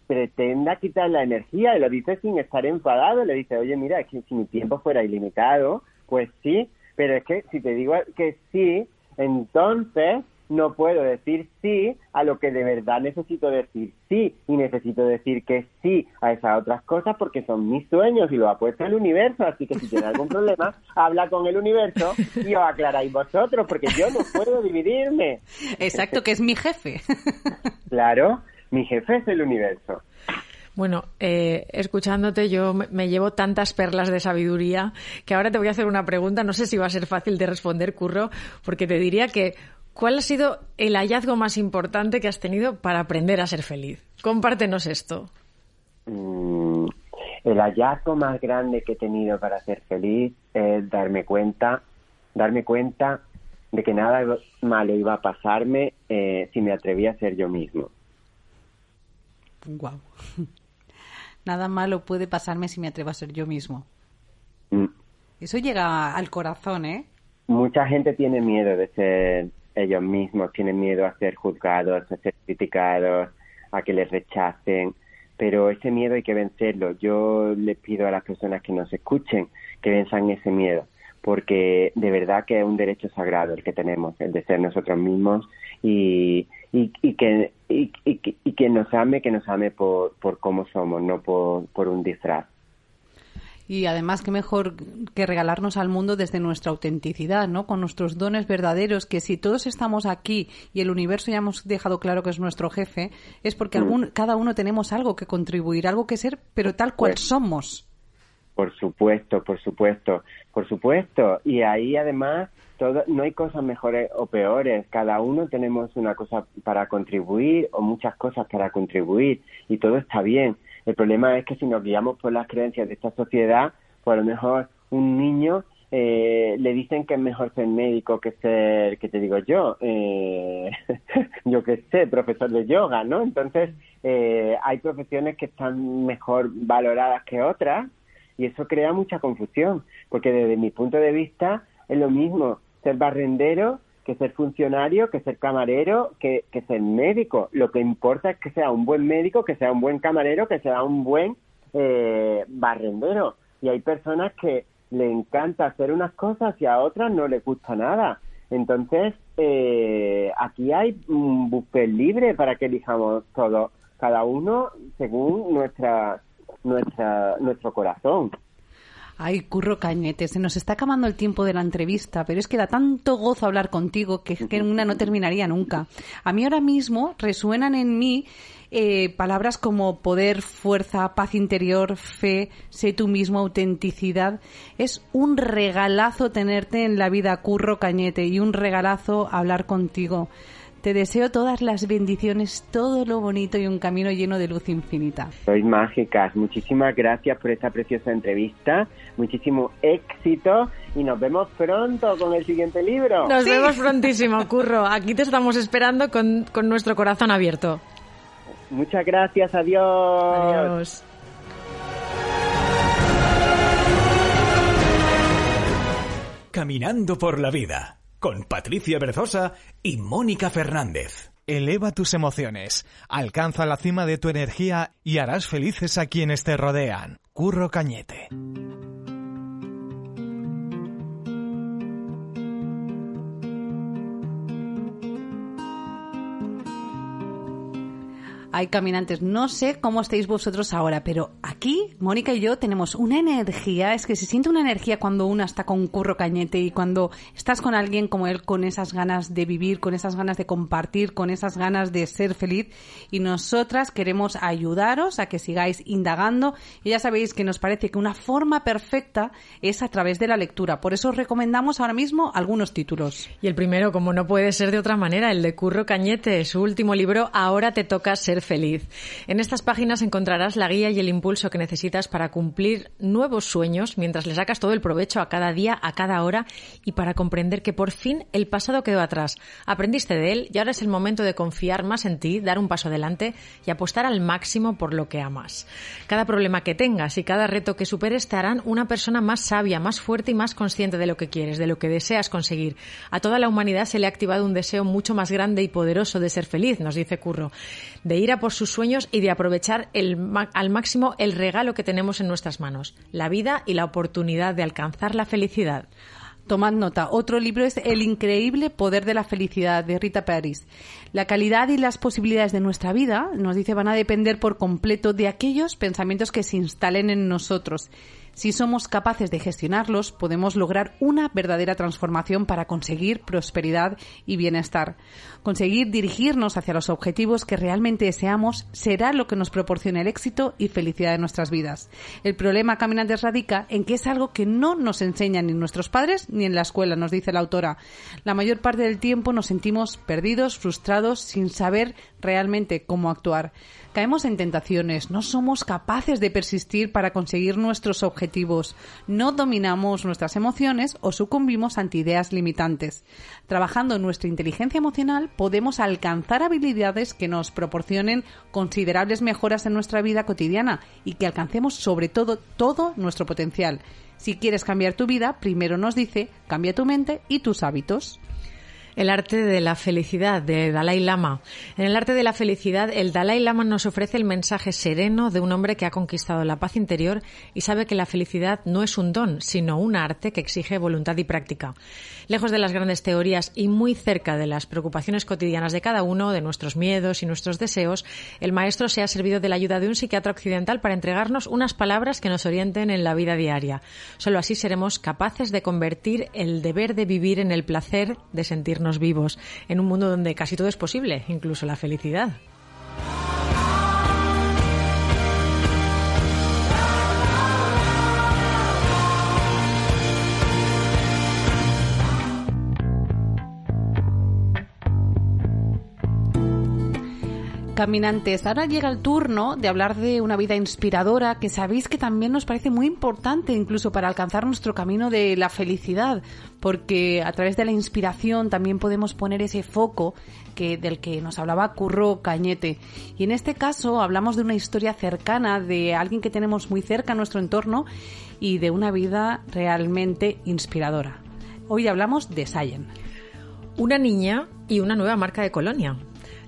pretenda quitar la energía y lo dices sin estar enfadado, le dices, oye, mira, es que si mi tiempo fuera ilimitado, pues sí, pero es que si te digo que sí, entonces no puedo decir sí a lo que de verdad necesito decir sí y necesito decir que sí a esas otras cosas porque son mis sueños y lo ha puesto el universo, así que si tiene algún problema, habla con el universo y os aclaráis vosotros porque yo no puedo dividirme. Exacto, que es mi jefe. claro, mi jefe es el universo. Bueno, eh, escuchándote yo me llevo tantas perlas de sabiduría que ahora te voy a hacer una pregunta, no sé si va a ser fácil de responder, Curro, porque te diría que ¿Cuál ha sido el hallazgo más importante que has tenido para aprender a ser feliz? Compártenos esto. Mm, el hallazgo más grande que he tenido para ser feliz es darme cuenta, darme cuenta de que nada malo iba a pasarme eh, si me atrevía a ser yo mismo. Wow. Nada malo puede pasarme si me atrevo a ser yo mismo. Mm. Eso llega al corazón, ¿eh? Mucha gente tiene miedo de ser ellos mismos tienen miedo a ser juzgados, a ser criticados, a que les rechacen, pero ese miedo hay que vencerlo. Yo les pido a las personas que nos escuchen que venzan ese miedo, porque de verdad que es un derecho sagrado el que tenemos, el de ser nosotros mismos y, y, y que, y, y, que nos ame, que nos ame por, por cómo somos, no por, por un disfraz. Y además, qué mejor que regalarnos al mundo desde nuestra autenticidad, ¿no? Con nuestros dones verdaderos, que si todos estamos aquí y el universo ya hemos dejado claro que es nuestro jefe, es porque mm. algún, cada uno tenemos algo que contribuir, algo que ser, pero tal cual pues somos. Por supuesto, por supuesto, por supuesto. Y ahí además todo, no hay cosas mejores o peores. Cada uno tenemos una cosa para contribuir o muchas cosas para contribuir y todo está bien. El problema es que si nos guiamos por las creencias de esta sociedad, pues a lo mejor un niño eh, le dicen que es mejor ser médico que ser, que te digo yo, eh, yo que sé, profesor de yoga, ¿no? Entonces, eh, hay profesiones que están mejor valoradas que otras y eso crea mucha confusión, porque desde mi punto de vista es lo mismo ser barrendero que ser funcionario, que ser camarero, que, que ser médico. Lo que importa es que sea un buen médico, que sea un buen camarero, que sea un buen eh, barrendero. Y hay personas que le encanta hacer unas cosas y a otras no le gusta nada. Entonces, eh, aquí hay un buffet libre para que elijamos todo, cada uno según nuestra, nuestra, nuestro corazón. Ay, Curro Cañete, se nos está acabando el tiempo de la entrevista, pero es que da tanto gozo hablar contigo que, una no terminaría nunca. A mí ahora mismo resuenan en mí eh, palabras como poder, fuerza, paz interior, fe, sé tú mismo, autenticidad. Es un regalazo tenerte en la vida, Curro Cañete, y un regalazo hablar contigo. Te deseo todas las bendiciones, todo lo bonito y un camino lleno de luz infinita. Sois mágicas. Muchísimas gracias por esta preciosa entrevista. Muchísimo éxito y nos vemos pronto con el siguiente libro. Nos vemos prontísimo, Curro. Aquí te estamos esperando con, con nuestro corazón abierto. Muchas gracias. Adiós. Adiós. Caminando por la vida con Patricia Berzosa y Mónica Fernández. Eleva tus emociones, alcanza la cima de tu energía y harás felices a quienes te rodean. Curro Cañete. Hay caminantes, no sé cómo estáis vosotros ahora, pero aquí Mónica y yo tenemos una energía, es que se siente una energía cuando una está con curro cañete y cuando estás con alguien como él, con esas ganas de vivir, con esas ganas de compartir, con esas ganas de ser feliz. Y nosotras queremos ayudaros a que sigáis indagando. Y ya sabéis que nos parece que una forma perfecta es a través de la lectura. Por eso os recomendamos ahora mismo algunos títulos. Y el primero, como no puede ser de otra manera, el de Curro Cañete, su último libro, Ahora te toca ser feliz. En estas páginas encontrarás la guía y el impulso que necesitas para cumplir nuevos sueños mientras le sacas todo el provecho a cada día, a cada hora y para comprender que por fin el pasado quedó atrás. Aprendiste de él y ahora es el momento de confiar más en ti, dar un paso adelante y apostar al máximo por lo que amas. Cada problema que tengas y cada reto que superes te harán una persona más sabia, más fuerte y más consciente de lo que quieres, de lo que deseas conseguir. A toda la humanidad se le ha activado un deseo mucho más grande y poderoso de ser feliz, nos dice Curro, de ir por sus sueños y de aprovechar al máximo el regalo que tenemos en nuestras manos, la vida y la oportunidad de alcanzar la felicidad. Tomad nota. Otro libro es El increíble poder de la felicidad de Rita Paris. La calidad y las posibilidades de nuestra vida, nos dice, van a depender por completo de aquellos pensamientos que se instalen en nosotros. Si somos capaces de gestionarlos, podemos lograr una verdadera transformación para conseguir prosperidad y bienestar. Conseguir dirigirnos hacia los objetivos que realmente deseamos será lo que nos proporcione el éxito y felicidad de nuestras vidas. El problema, caminantes, radica en que es algo que no nos enseñan ni nuestros padres ni en la escuela, nos dice la autora. La mayor parte del tiempo nos sentimos perdidos, frustrados, sin saber realmente cómo actuar. Caemos en tentaciones, no somos capaces de persistir para conseguir nuestros objetivos, no dominamos nuestras emociones o sucumbimos ante ideas limitantes. Trabajando en nuestra inteligencia emocional podemos alcanzar habilidades que nos proporcionen considerables mejoras en nuestra vida cotidiana y que alcancemos sobre todo todo nuestro potencial. Si quieres cambiar tu vida, primero nos dice, cambia tu mente y tus hábitos. El arte de la felicidad de Dalai Lama. En el arte de la felicidad, el Dalai Lama nos ofrece el mensaje sereno de un hombre que ha conquistado la paz interior y sabe que la felicidad no es un don, sino un arte que exige voluntad y práctica. Lejos de las grandes teorías y muy cerca de las preocupaciones cotidianas de cada uno, de nuestros miedos y nuestros deseos, el maestro se ha servido de la ayuda de un psiquiatra occidental para entregarnos unas palabras que nos orienten en la vida diaria. Solo así seremos capaces de convertir el deber de vivir en el placer de sentirnos vivos en un mundo donde casi todo es posible, incluso la felicidad. Caminantes, ahora llega el turno de hablar de una vida inspiradora que sabéis que también nos parece muy importante incluso para alcanzar nuestro camino de la felicidad, porque a través de la inspiración también podemos poner ese foco que del que nos hablaba Curro Cañete. Y en este caso hablamos de una historia cercana de alguien que tenemos muy cerca en nuestro entorno y de una vida realmente inspiradora. Hoy hablamos de Sayen. Una niña y una nueva marca de colonia.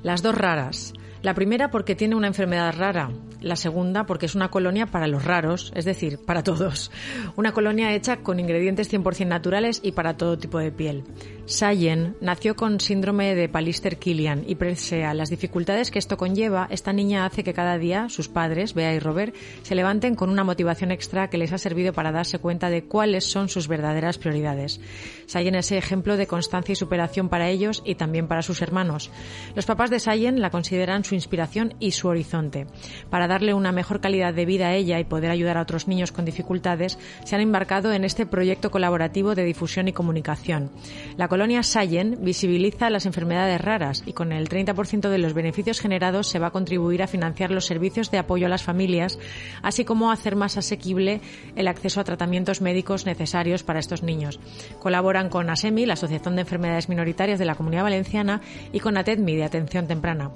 Las dos raras. La primera porque tiene una enfermedad rara, la segunda porque es una colonia para los raros, es decir, para todos. Una colonia hecha con ingredientes 100% naturales y para todo tipo de piel. Sayen nació con síndrome de Pallister-Killian y pese a las dificultades que esto conlleva, esta niña hace que cada día sus padres, Bea y Robert, se levanten con una motivación extra que les ha servido para darse cuenta de cuáles son sus verdaderas prioridades. Sayen es ejemplo de constancia y superación para ellos y también para sus hermanos. Los papás de Sayen la consideran su inspiración y su horizonte. Para darle una mejor calidad de vida a ella y poder ayudar a otros niños con dificultades, se han embarcado en este proyecto colaborativo de difusión y comunicación. La colonia Sayen visibiliza las enfermedades raras y con el 30% de los beneficios generados se va a contribuir a financiar los servicios de apoyo a las familias, así como a hacer más asequible el acceso a tratamientos médicos necesarios para estos niños. Colaboran con ASEMI, la Asociación de Enfermedades Minoritarias de la Comunidad Valenciana, y con ATEDMI de Atención Temprana.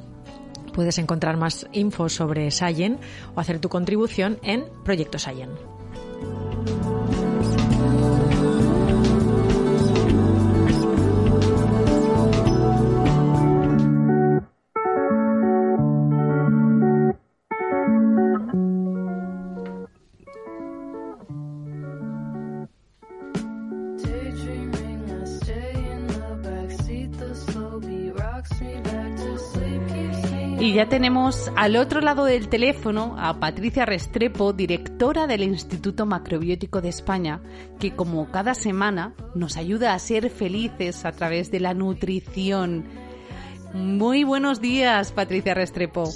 Puedes encontrar más info sobre Sayen o hacer tu contribución en Proyecto Sayen. Ya tenemos al otro lado del teléfono a Patricia Restrepo, directora del Instituto Macrobiótico de España, que como cada semana nos ayuda a ser felices a través de la nutrición. Muy buenos días, Patricia Restrepo.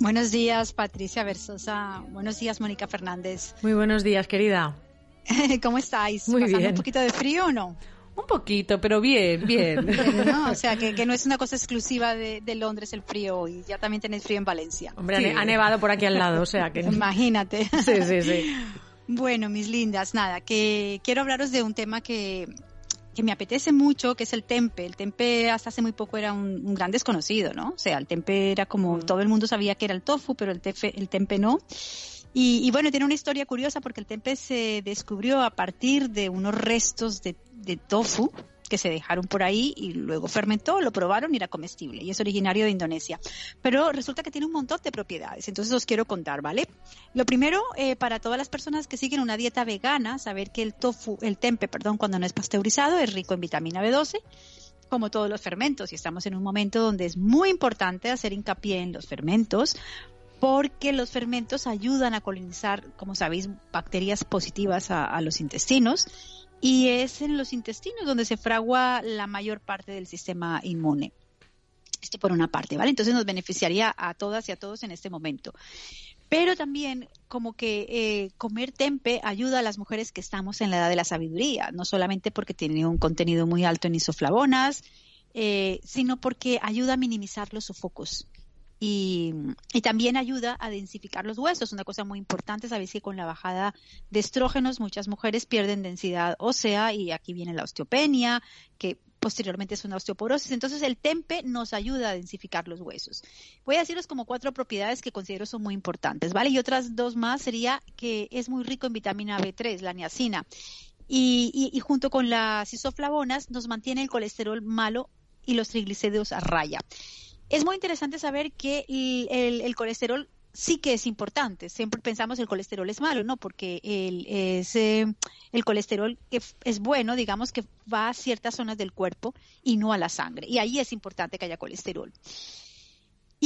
Buenos días, Patricia Versosa. Buenos días, Mónica Fernández. Muy buenos días, querida. ¿Cómo estáis? Muy ¿Pasando bien. un poquito de frío o no? Un poquito, pero bien, bien. No, o sea, que, que no es una cosa exclusiva de, de Londres el frío hoy. Ya también tenéis frío en Valencia. Hombre, ha Sí. ne- ha nevado por aquí al lado, o sea que... Imagínate. Sí, sí, sí. Bueno, mis lindas, nada, que quiero hablaros de un tema que, que me apetece mucho, que es el tempe. El tempe hasta hace muy poco era un, un gran desconocido, ¿no? O sea, el tempe era como, todo el mundo sabía que era el tofu, pero el, tefe- el tempe no. Y, bueno, tiene una historia curiosa porque el tempe se descubrió a partir de unos restos de, de tofu que se dejaron por ahí y luego fermentó, lo probaron y era comestible y es originario de Indonesia. Pero resulta que tiene un montón de propiedades, entonces os quiero contar, ¿vale? Lo primero, eh, para todas las personas que siguen una dieta vegana, saber que el tofu, el tempe, perdón, cuando no es pasteurizado, es rico en vitamina B12 como todos los fermentos, y estamos en un momento donde es muy importante hacer hincapié en los fermentos, porque los fermentos ayudan a colonizar, como sabéis, bacterias positivas a, los intestinos, y es en los intestinos donde se fragua la mayor parte del sistema inmune. Esto por una parte, ¿vale? Entonces nos beneficiaría a todas y a todos en este momento. Pero también como que eh, comer tempe ayuda a las mujeres que estamos en la edad de la sabiduría, no solamente porque tiene un contenido muy alto en isoflavonas, eh, sino porque ayuda a minimizar los sofocos. Y, también ayuda a densificar los huesos, una cosa muy importante, sabéis que con la bajada de estrógenos muchas mujeres pierden densidad ósea y aquí viene la osteopenia, que posteriormente es una osteoporosis. Entonces el tempe nos ayuda a densificar los huesos. Voy a deciros como cuatro propiedades que considero son muy importantes, ¿vale? Y otras dos más sería que es muy rico en vitamina B3, la niacina. Y, y- y junto con las isoflavonas nos mantiene el colesterol malo y los triglicéridos a raya. Es muy interesante saber que el, el- el colesterol sí que es importante. Siempre pensamos el colesterol es malo, ¿no? Porque el, es, eh, el colesterol que es bueno, digamos que va a ciertas zonas del cuerpo y no a la sangre. Y ahí es importante que haya colesterol.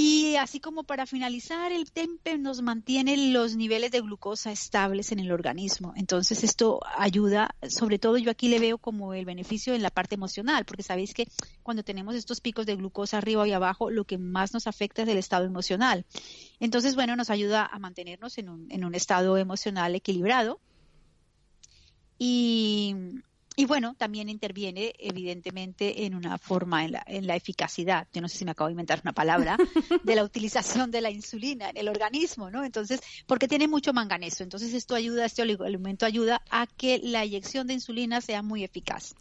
Y así como para finalizar, el tempe nos mantiene los niveles de glucosa estables en el organismo. Entonces esto ayuda, sobre todo yo aquí le veo como el beneficio en la parte emocional, porque sabéis que cuando tenemos estos picos de glucosa arriba y abajo, lo que más nos afecta es el estado emocional. Entonces, bueno, nos ayuda a mantenernos en un, en un estado emocional equilibrado. Y, y bueno, también interviene evidentemente en una forma, en la, en la eficacidad, yo no sé si me acabo de inventar una palabra, de la utilización de la insulina en el organismo, ¿no? Entonces, porque tiene mucho manganeso, entonces esto ayuda, este alimento ayuda a que la inyección de insulina sea muy eficaz.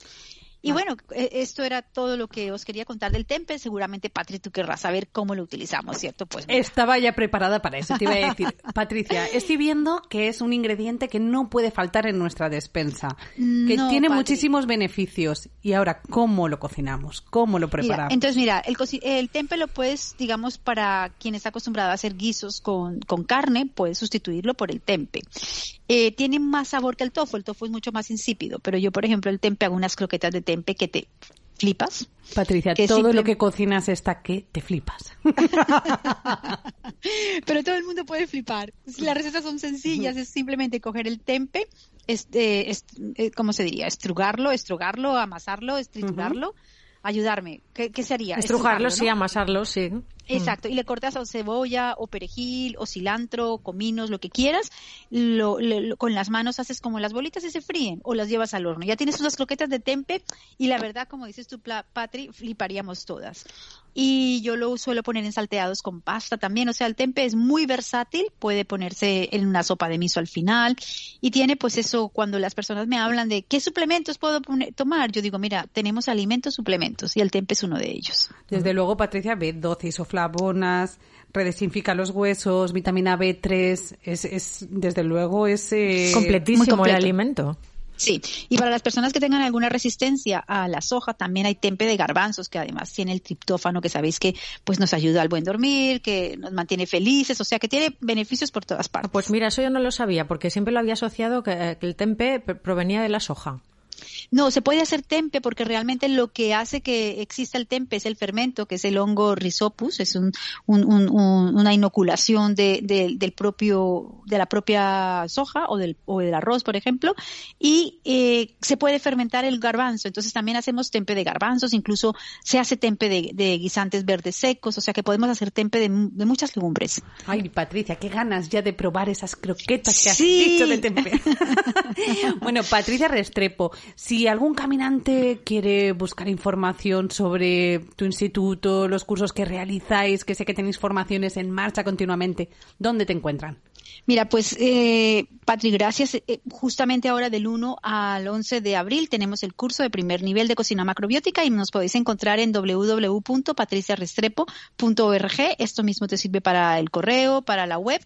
Y bueno, eh, esto era todo lo que os quería contar del tempe. Seguramente, Patri, tú querrás saber cómo lo utilizamos, ¿cierto? Pues mira. Estaba ya preparada para eso. Te iba a decir, Patricia, estoy viendo que es un ingrediente que no puede faltar en nuestra despensa, que No, tiene Patri. muchísimos beneficios. Y ahora, ¿cómo lo cocinamos? ¿Cómo lo Mira, preparamos? entonces, mira, el, el tempe lo puedes, digamos, para quien está acostumbrado a hacer guisos con, con carne, puedes sustituirlo por el tempe. Eh, tiene más sabor que el tofu, el tofu es mucho más insípido, pero yo, por ejemplo, el tempe hago unas croquetas de tempe que te flipas. Patricia, que todo lo que cocinas está que te flipas. Pero todo el mundo puede flipar. Las recetas son sencillas, es simplemente coger el tempe, este, est- eh, ¿cómo se diría? Estrugarlo, estrugarlo, amasarlo, estriturarlo, ayudarme. ¿Qué, qué sería? Estrujarlos, sí, amasarlos, sí. Exacto, y le cortas o cebolla o perejil o cilantro, cominos, lo que quieras, lo, con las manos haces como las bolitas y se fríen o las llevas al horno. Ya tienes unas croquetas de tempe y la verdad, como dices tú, Patri, fliparíamos todas. Y yo lo suelo poner en salteados con pasta también, o sea, el tempe es muy versátil, puede ponerse en una sopa de miso al final y tiene pues eso, cuando las personas me hablan de qué suplementos puedo tomar, yo digo, mira, tenemos alimentos, suplementos y el tempe es uno de ellos. Desde luego, Patricia, B12 y flavonas, redesinfica los huesos, vitamina B3, es, es desde luego es eh, completísimo el alimento. Sí, y para las personas que tengan alguna resistencia a la soja, también hay tempe de garbanzos que además tiene el triptófano que sabéis que pues nos ayuda al buen dormir, que nos mantiene felices, o sea que tiene beneficios por todas partes. Pues mira, eso yo no lo sabía porque siempre lo había asociado que el tempe provenía de la soja. No, se puede hacer tempe porque realmente lo que hace que exista el tempe es el fermento, que es el hongo rhizopus, es un, una inoculación de, del propio, de la propia soja o del, o del arroz, por ejemplo, y eh, se puede fermentar el garbanzo. Entonces también hacemos tempe de garbanzos, incluso se hace tempe de, guisantes verdes secos, o sea que podemos hacer tempe de, muchas legumbres. Ay, Patricia, qué ganas ya de probar esas croquetas que has dicho de tempe. bueno, Patricia Restrepo, si algún caminante quiere buscar información sobre tu instituto, los cursos que realizáis, que sé que tenéis formaciones en marcha continuamente, ¿dónde te encuentran? Mira, pues, eh, Patri, gracias. Eh, justamente ahora del 1 al 11 de abril tenemos el curso de primer nivel de cocina macrobiótica y nos podéis encontrar en www.patriciarestrepo.org. Esto mismo te sirve para el correo, para la web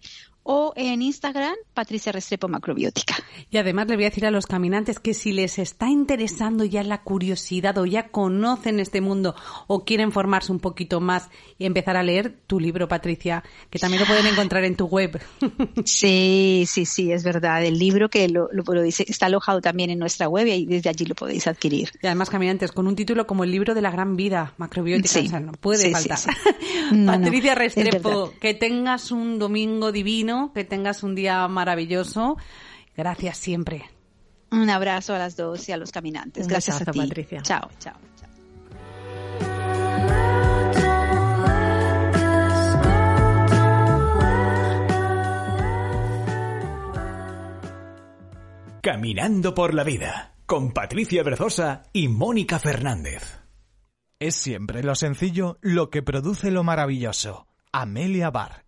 o en Instagram, Patricia Restrepo Macrobiótica. Y además le voy a decir a los caminantes que si les está interesando ya la curiosidad o ya conocen este mundo o quieren formarse un poquito más y empezar a leer tu libro, Patricia, que también lo pueden encontrar en tu web. Sí, sí, sí, es verdad. El libro que lo, dice, está alojado también en nuestra web y desde allí lo podéis adquirir. Y además, caminantes, con un título como el libro de la gran vida macrobiótica, no puede faltar. Patricia Restrepo, que tengas un domingo divino que tengas un día maravilloso. Gracias siempre. Un abrazo a las dos y a los caminantes. Gracias a ti. Patricia. Chao, chao. Caminando por la vida con Patricia Berzosa y Mónica Fernández. Es siempre lo sencillo lo que produce lo maravilloso. Amelia Bar.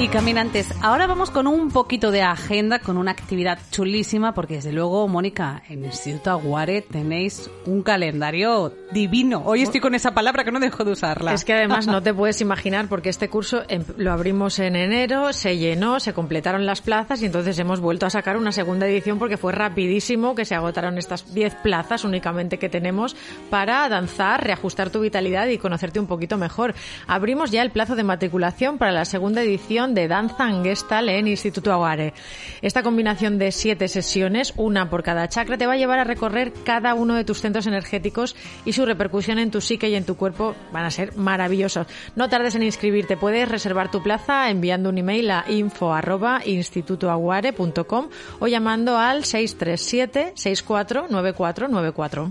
Y caminantes, ahora vamos con un poquito de agenda, con una actividad chulísima, porque desde luego, Mónica, en el Instituto Aguare tenéis un calendario divino. Hoy estoy con esa palabra que no dejo de usarla. Es que además no te puedes imaginar, porque este curso em, lo abrimos en enero, se llenó, se completaron las plazas y entonces hemos vuelto a sacar una segunda edición porque fue rapidísimo que se agotaron estas 10 plazas únicamente que tenemos para danzar, reajustar tu vitalidad y conocerte un poquito mejor. Abrimos ya el plazo de matriculación para la segunda edición de danza angestal en Instituto Aguare. Esta combinación de siete sesiones, una por cada chakra, te va a llevar a recorrer cada uno de tus centros energéticos y su repercusión en tu psique y en tu cuerpo van a ser maravillosos. No tardes en inscribirte, puedes reservar tu plaza enviando un email a info@institutoaguare.com o llamando al 637 649494.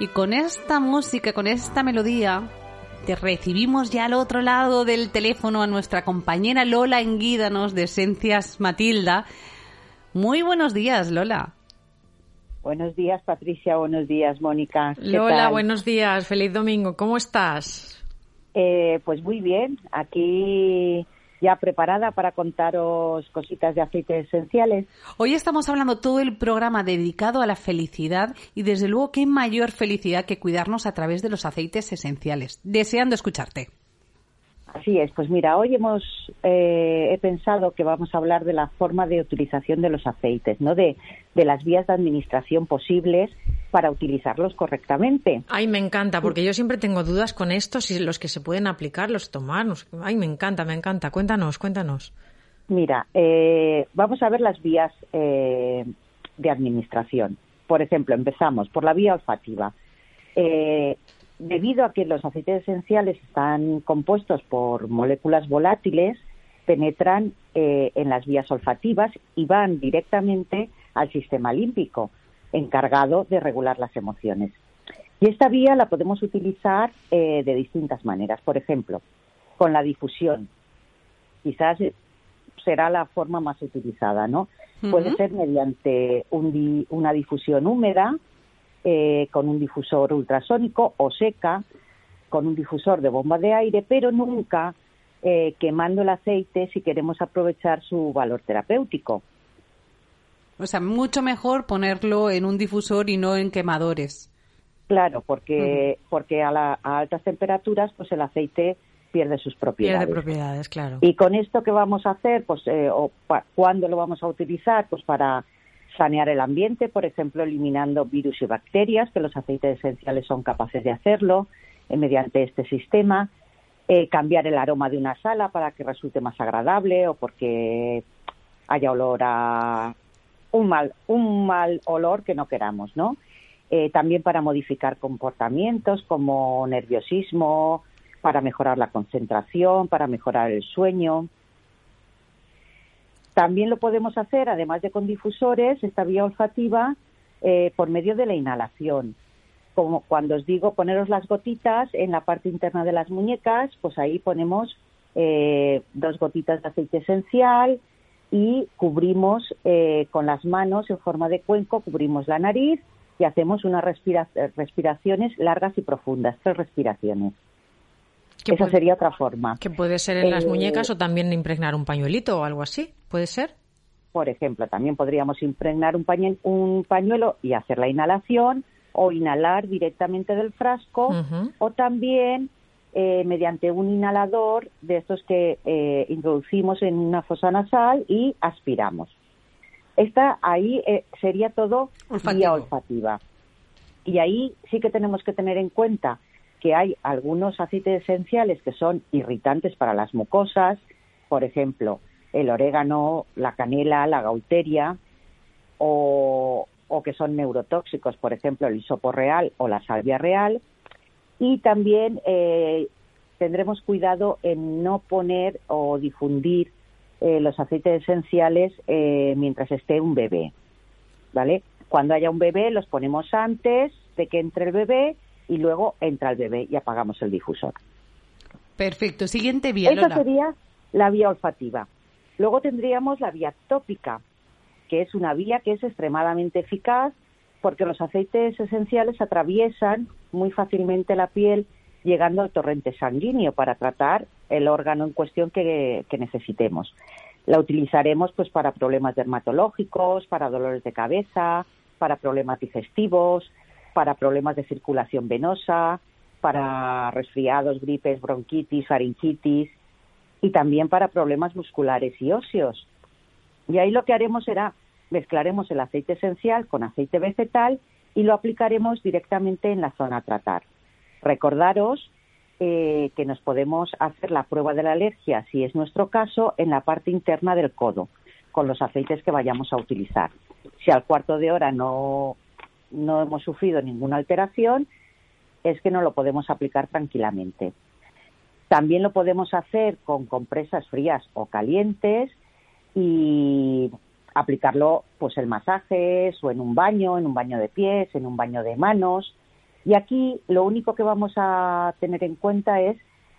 Y con esta música, con esta melodía, te recibimos ya al otro lado del teléfono a nuestra compañera Lola Enguídanos de Esencias Matilda. Muy buenos días, Lola. Buenos días, Patricia. Buenos días, Mónica. Lola, buenos días. Feliz domingo. ¿Cómo estás? Eh, pues muy bien. Aquí ya preparada para contaros cositas de aceites esenciales. Hoy estamos hablando todo el programa dedicado a la felicidad y desde luego qué mayor felicidad que cuidarnos a través de los aceites esenciales. Deseando escucharte. Así es, pues mira, hoy hemos eh, he pensado que vamos a hablar de la forma de utilización de los aceites, ¿no? De, de las vías de administración posibles para utilizarlos correctamente. Ay, me encanta, porque yo siempre tengo dudas con esto, si los que se pueden aplicar, los tomar. Ay, me encanta, me encanta. Cuéntanos, cuéntanos. Mira, eh, vamos a ver las vías eh, de administración. Por ejemplo, empezamos por la vía olfativa. Eh, debido a que los aceites esenciales están compuestos por moléculas volátiles, penetran en las vías olfativas y van directamente al sistema límpico, encargado de regular las emociones. Y esta vía la podemos utilizar de distintas maneras. Por ejemplo, con la difusión. Quizás será la forma más utilizada, ¿no? Puede ser mediante una difusión húmeda, eh, con un difusor ultrasónico o seca, con un difusor de bomba de aire, pero nunca eh, quemando el aceite si queremos aprovechar su valor terapéutico. O sea, mucho mejor ponerlo en un difusor y no en quemadores. Claro, porque, porque a, la, a altas temperaturas pues el aceite pierde sus propiedades. Pierde propiedades, claro. Y con esto que vamos a hacer, pues, eh, o cuándo lo vamos a utilizar, pues para sanear el ambiente, por ejemplo, eliminando virus y bacterias, que los aceites esenciales son capaces de hacerlo eh, mediante este sistema. Eh, cambiar el aroma de una sala para que resulte más agradable o porque haya olor a un mal, un mal olor que no queramos, ¿no? también para modificar comportamientos como nerviosismo, para mejorar la concentración, para mejorar el sueño. También lo podemos hacer, además de con difusores, esta vía olfativa, eh, por medio de la inhalación. Como cuando os digo poneros las gotitas en la parte interna de las muñecas, pues ahí ponemos eh, dos gotitas de aceite esencial y cubrimos eh, con las manos en forma de cuenco, cubrimos la nariz y hacemos unas respiraciones largas y profundas, tres respiraciones. Esa sería otra forma. Que puede ser en las eh, muñecas o también impregnar un pañuelito o algo así, ¿puede ser? Por ejemplo, también podríamos impregnar un, un pañuelo y hacer la inhalación o inhalar directamente del frasco o también eh, mediante un inhalador de estos que eh, introducimos en una fosa nasal y aspiramos. Esta ahí sería todo vía olfativa. Y ahí sí que tenemos que tener en cuenta que hay algunos aceites esenciales que son irritantes para las mucosas, por ejemplo, el orégano, la canela, la gauteria, o, que son neurotóxicos, por ejemplo, el hisopo real o la salvia real. Y también eh, tendremos cuidado en no poner o difundir eh, los aceites esenciales eh, mientras esté un bebé, ¿vale? Cuando haya un bebé los ponemos antes de que entre el bebé y luego entra el bebé y apagamos el difusor. Perfecto. Siguiente vía. Esa sería la vía olfativa. Luego tendríamos la vía tópica, que es una vía que es extremadamente eficaz porque los aceites esenciales atraviesan muy fácilmente la piel llegando al torrente sanguíneo para tratar el órgano en cuestión que, necesitemos. La utilizaremos pues para problemas dermatológicos, para dolores de cabeza, para problemas digestivos, para problemas de circulación venosa, para resfriados, gripes, bronquitis, faringitis y también para problemas musculares y óseos. Y ahí lo que haremos será mezclaremos el aceite esencial con aceite vegetal y lo aplicaremos directamente en la zona a tratar. Recordaros eh, que nos podemos hacer la prueba de la alergia, si es nuestro caso, en la parte interna del codo, con los aceites que vayamos a utilizar. Si al cuarto de hora no no hemos sufrido ninguna alteración, es que no lo podemos aplicar tranquilamente. También lo podemos hacer con compresas frías o calientes y aplicarlo pues el masaje o en un baño, en un baño de pies, en un baño de manos. Y aquí lo único que vamos a tener en cuenta es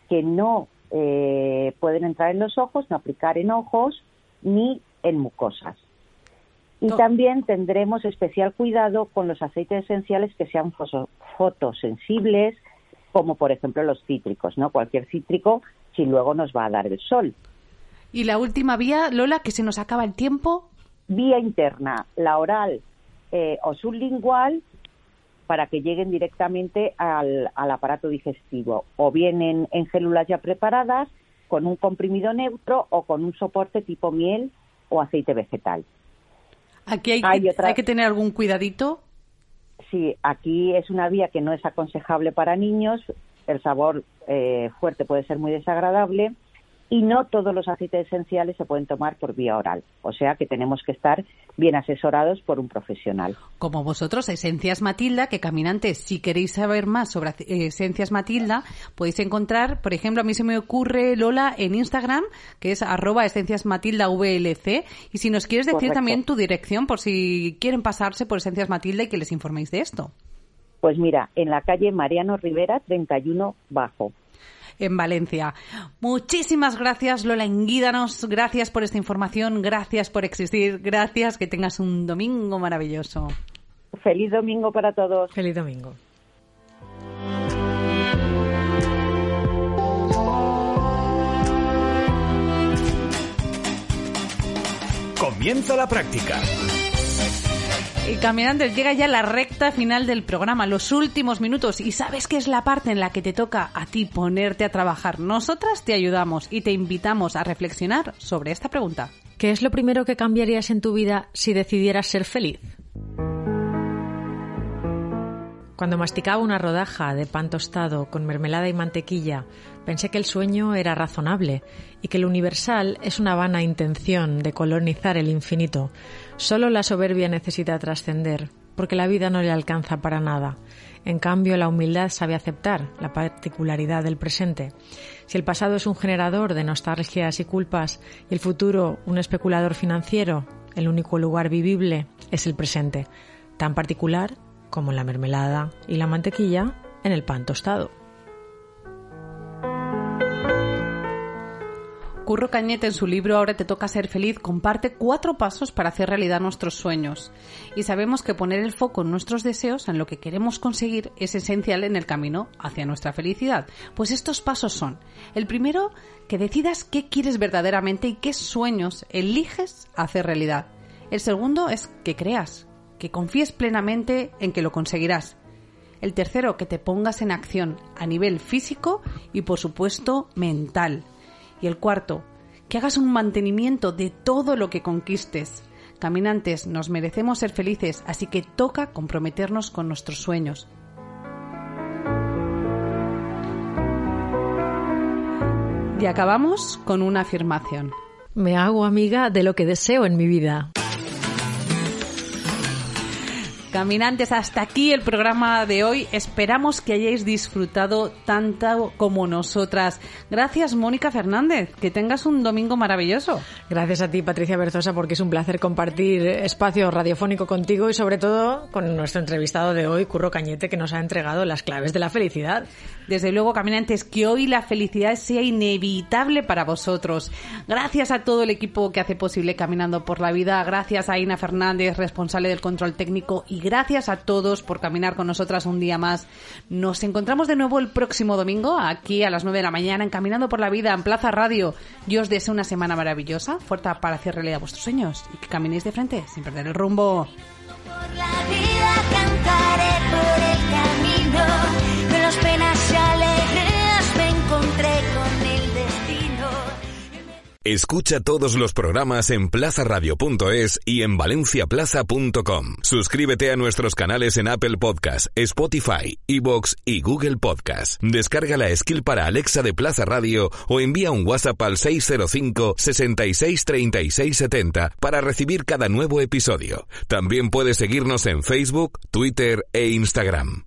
que no eh, pueden entrar en los ojos, no aplicar en ojos ni en mucosas. Y también tendremos especial cuidado con los aceites esenciales que sean fotosensibles, como por ejemplo los cítricos, ¿no? Cualquier cítrico, si luego nos va a dar el sol. Y la última vía, Lola, que se nos acaba el tiempo. Vía interna, la oral eh, o sublingual, para que lleguen directamente al, aparato digestivo, o bien en, en células ya preparadas, con un comprimido neutro o con un soporte tipo miel o aceite vegetal. Aquí hay, que tener algún cuidadito. Sí, aquí es una vía que no es aconsejable para niños. El sabor eh, fuerte puede ser muy desagradable y no todos los aceites esenciales se pueden tomar por vía oral. O sea que tenemos que estar bien asesorados por un profesional. Como vosotros, Esencias Matilda, que caminantes, si queréis saber más sobre eh, Esencias Matilda, podéis encontrar, por ejemplo, a mí se me ocurre Lola en Instagram, que es arroba Esencias Matilda VLC. Y si nos quieres decir también tu dirección, por si quieren pasarse por Esencias Matilda y que les informéis de esto. Pues mira, en la calle Mariano Rivera, 31 Bajo en Valencia. Muchísimas gracias, Lola Enguídanos. Gracias por esta información. Gracias por existir. Gracias. Que tengas un domingo maravilloso. Feliz domingo para todos. Feliz domingo. Comienza la práctica. Y caminantes, llega ya la recta final del programa, los últimos minutos. Y sabes que es la parte en la que te toca a ti ponerte a trabajar. Nosotras te ayudamos y te invitamos a reflexionar sobre esta pregunta. ¿Qué es lo primero que cambiarías en tu vida si decidieras ser feliz? Cuando masticaba una rodaja de pan tostado con mermelada y mantequilla, pensé que el sueño era razonable y que el universal es una vana intención de colonizar el infinito. Solo la soberbia necesita trascender, porque la vida no le alcanza para nada. En cambio, la humildad sabe aceptar la particularidad del presente. Si el pasado es un generador de nostalgias y culpas y el futuro un especulador financiero, el único lugar vivible es el presente, tan particular como la mermelada y la mantequilla en el pan tostado. Curro Cañete en su libro Ahora te toca ser feliz comparte cuatro pasos para hacer realidad nuestros sueños. Y sabemos que poner el foco en nuestros deseos, en lo que queremos conseguir, es esencial en el camino hacia nuestra felicidad. Pues estos pasos son, el primero, que decidas qué quieres verdaderamente y qué sueños eliges hacer realidad. El segundo es que creas, que confíes plenamente en que lo conseguirás. El tercero, que te pongas en acción a nivel físico y por supuesto mental. Y el cuarto, que hagas un mantenimiento de todo lo que conquistes. Caminantes, nos merecemos ser felices, así que toca comprometernos con nuestros sueños. Y acabamos con una afirmación. Me hago amiga de lo que deseo en mi vida. Caminantes, hasta aquí el programa de hoy. Esperamos que hayáis disfrutado tanto como nosotras. Gracias, Mónica Fernández. Que tengas un domingo maravilloso. Gracias a ti, Patricia Berzosa, porque es un placer compartir espacio radiofónico contigo y sobre todo con nuestro entrevistado de hoy, Curro Cañete, que nos ha entregado las claves de la felicidad. Desde luego, caminantes, que hoy la felicidad sea inevitable para vosotros. Gracias a todo el equipo que hace posible Caminando por la Vida. Gracias a Ina Fernández, responsable del control técnico y gracias a todos por caminar con nosotras un día más. Nos encontramos de nuevo el próximo domingo, aquí a las 9 de la mañana, en Caminando por la Vida, en Plaza Radio. Yo os deseo una semana maravillosa, fuerte para hacer realidad vuestros sueños y que caminéis de frente sin perder el rumbo. Escucha todos los programas en plazaradio.es y en valenciaplaza.com. Suscríbete a nuestros canales en Apple Podcast, Spotify, Evox y Google Podcast. Descarga la skill para Alexa de Plaza Radio o envía un WhatsApp al 605 66 36 70 para recibir cada nuevo episodio. También puedes seguirnos en Facebook, Twitter e Instagram.